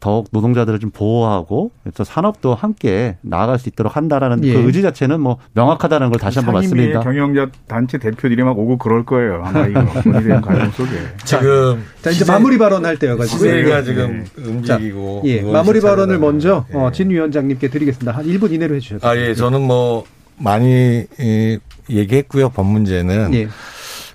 더욱 노동자들을 좀 보호하고 그래서 산업도 함께 나아갈 수 있도록 한다라는 예. 그 의지 자체는 뭐 명확하다는 걸 다시 한번 말씀드립니다. 경영자 단체 대표들이 막 오고 그럴 거예요. 아마 이거 과정 속에. 지금 자, 이제 마무리 발언할 때여가지고 시세가 예. 지금 네. 움직이고 자, 예. 마무리 발언을 먼저 예. 어, 진 위원장님께 드리겠습니다. 한 1분 이내로 해주셨습니다. 아 예, 저는 뭐 많이 얘기했고요. 법 문제는.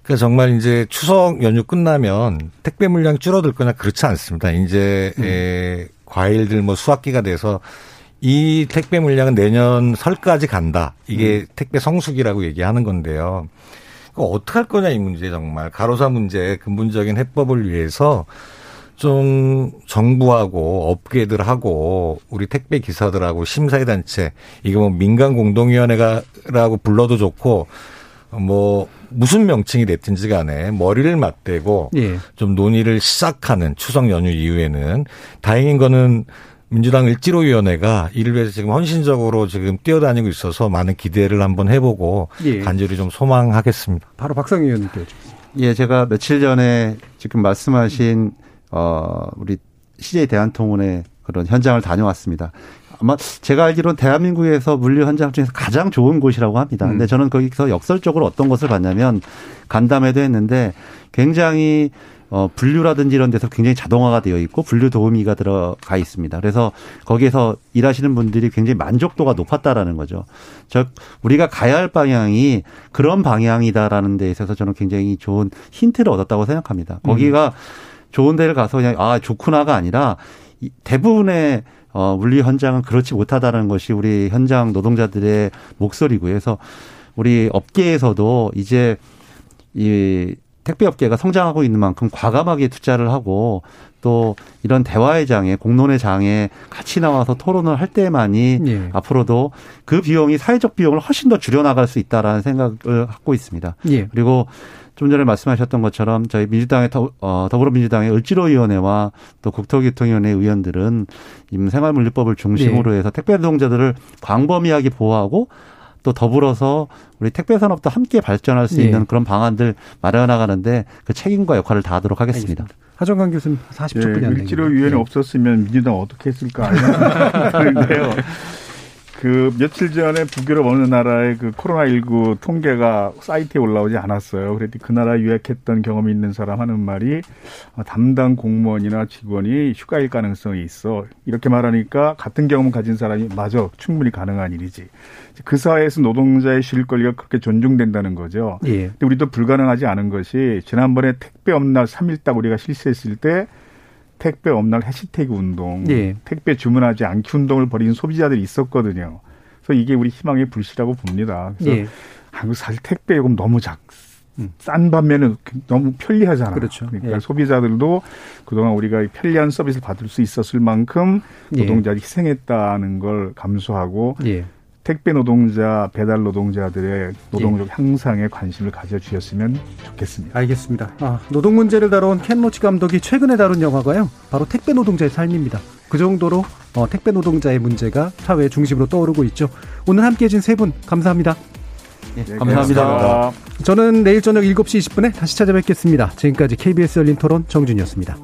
예. 그 정말 이제 추석 연휴 끝나면 택배 물량이 줄어들 거냐 그렇지 않습니다. 이제 음. 에, 과일들 뭐 수확기가 돼서 이 택배 물량은 내년 설까지 간다. 이게 음. 택배 성수기라고 얘기하는 건데요. 그 어떻게 할 거냐 이 문제 정말 가로사 문제 근본적인 해법을 위해서 좀 정부하고 업계들하고 우리 택배 기사들하고 심사위 단체 이거 뭐 민간 공동위원회가라고 불러도 좋고 뭐 무슨 명칭이 됐든지 간에 머리를 맞대고 예. 좀 논의를 시작하는 추석 연휴 이후에는 다행인 거는 민주당 일지로위원회가 이를 위해서 지금 헌신적으로 지금 뛰어다니고 있어서 많은 기대를 한번 해보고 예. 간절히 좀 소망하겠습니다. 바로 박상희 의원님께 예, 제가 며칠 전에 지금 말씀하신 어 우리 CJ 대한통운의 그런 현장을 다녀왔습니다. 아마 제가 알기로는 대한민국에서 물류 현장 중에서 가장 좋은 곳이라고 합니다. 근데 음. 저는 거기서 역설적으로 어떤 것을 봤냐면 간담회도 했는데 굉장히 어, 분류라든지 이런 데서 굉장히 자동화가 되어 있고 분류 도우미가 들어가 있습니다. 그래서 거기에서 일하시는 분들이 굉장히 만족도가 높았다라는 거죠. 즉 우리가 가야 할 방향이 그런 방향이다라는 데 있어서 저는 굉장히 좋은 힌트를 얻었다고 생각합니다. 거기가 음. 좋은 데를 가서 그냥 아 좋구나가 아니라 대부분의 어, 물리 현장은 그렇지 못하다는 것이 우리 현장 노동자들의 목소리고요. 그래서 우리 업계에서도 이제 이 택배 업계가 성장하고 있는 만큼 과감하게 투자를 하고 또 이런 대화의 장에 공론의 장에 같이 나와서 토론을 할 때만이 예. 앞으로도 그 비용이 사회적 비용을 훨씬 더 줄여 나갈 수 있다라는 생각을 갖고 있습니다. 예. 그리고 좀 전에 말씀하셨던 것처럼 저희 민주당의 더, 어, 더불어민주당의 을지로위원회와 또 국토교통위원회 의원들은 임 생활물류법을 중심으로 네. 해서 택배 노동자들을 광범위하게 보호하고 또 더불어서 우리 택배 산업도 함께 발전할 수 네. 있는 그런 방안들 마련해 나가는데 그 책임과 역할을 다하도록 하겠습니다. 알겠습니다. 하정강 교수님 40초뿐이 네, 안 을지로 위원회 네. 없었으면 민주당 어떻게 했을까 하는데요. 그 며칠 전에 북유럽 어느 나라의 그 코로나19 통계가 사이트에 올라오지 않았어요. 그랬더니 그 나라 유학했던 경험이 있는 사람 하는 말이 어, 담당 공무원이나 직원이 휴가일 가능성이 있어. 이렇게 말하니까 같은 경험 가진 사람이 맞아. 충분히 가능한 일이지. 그 사회에서 노동자의 쉴 권리가 그렇게 존중된다는 거죠. 예. 근데 우리도 불가능하지 않은 것이 지난번에 택배 업날 3일 딱 우리가 실시했을 때 택배 없날 해시태그 운동, 예. 택배 주문하지 않기 운동을 벌인 소비자들이 있었거든요. 그래서 이게 우리 희망의 불씨라고 봅니다. 그래서 예. 한국 사실 택배 요금 너무 작, 음. 싼 반면에 너무 편리하잖아. 그렇죠. 그러니까 예. 소비자들도 그동안 우리가 편리한 서비스를 받을 수 있었을 만큼 예. 노동자들이 희생했다는 걸 감수하고 예. 택배 노동자, 배달 노동자들의 노동력 예. 향상에 관심을 가져주셨으면 좋겠습니다. 알겠습니다. 아, 노동 문제를 다룬 켄 로치 감독이 최근에 다룬 영화가요. 바로 택배 노동자의 삶입니다. 그 정도로 어, 택배 노동자의 문제가 사회 중심으로 떠오르고 있죠. 오늘 함께해 준 세 분 감사합니다. 예, 네, 감사합니다. 감사합니다. 저는 내일 저녁 7시 20분에 다시 찾아뵙겠습니다. 지금까지 KBS 열린 토론 정준이었습니다.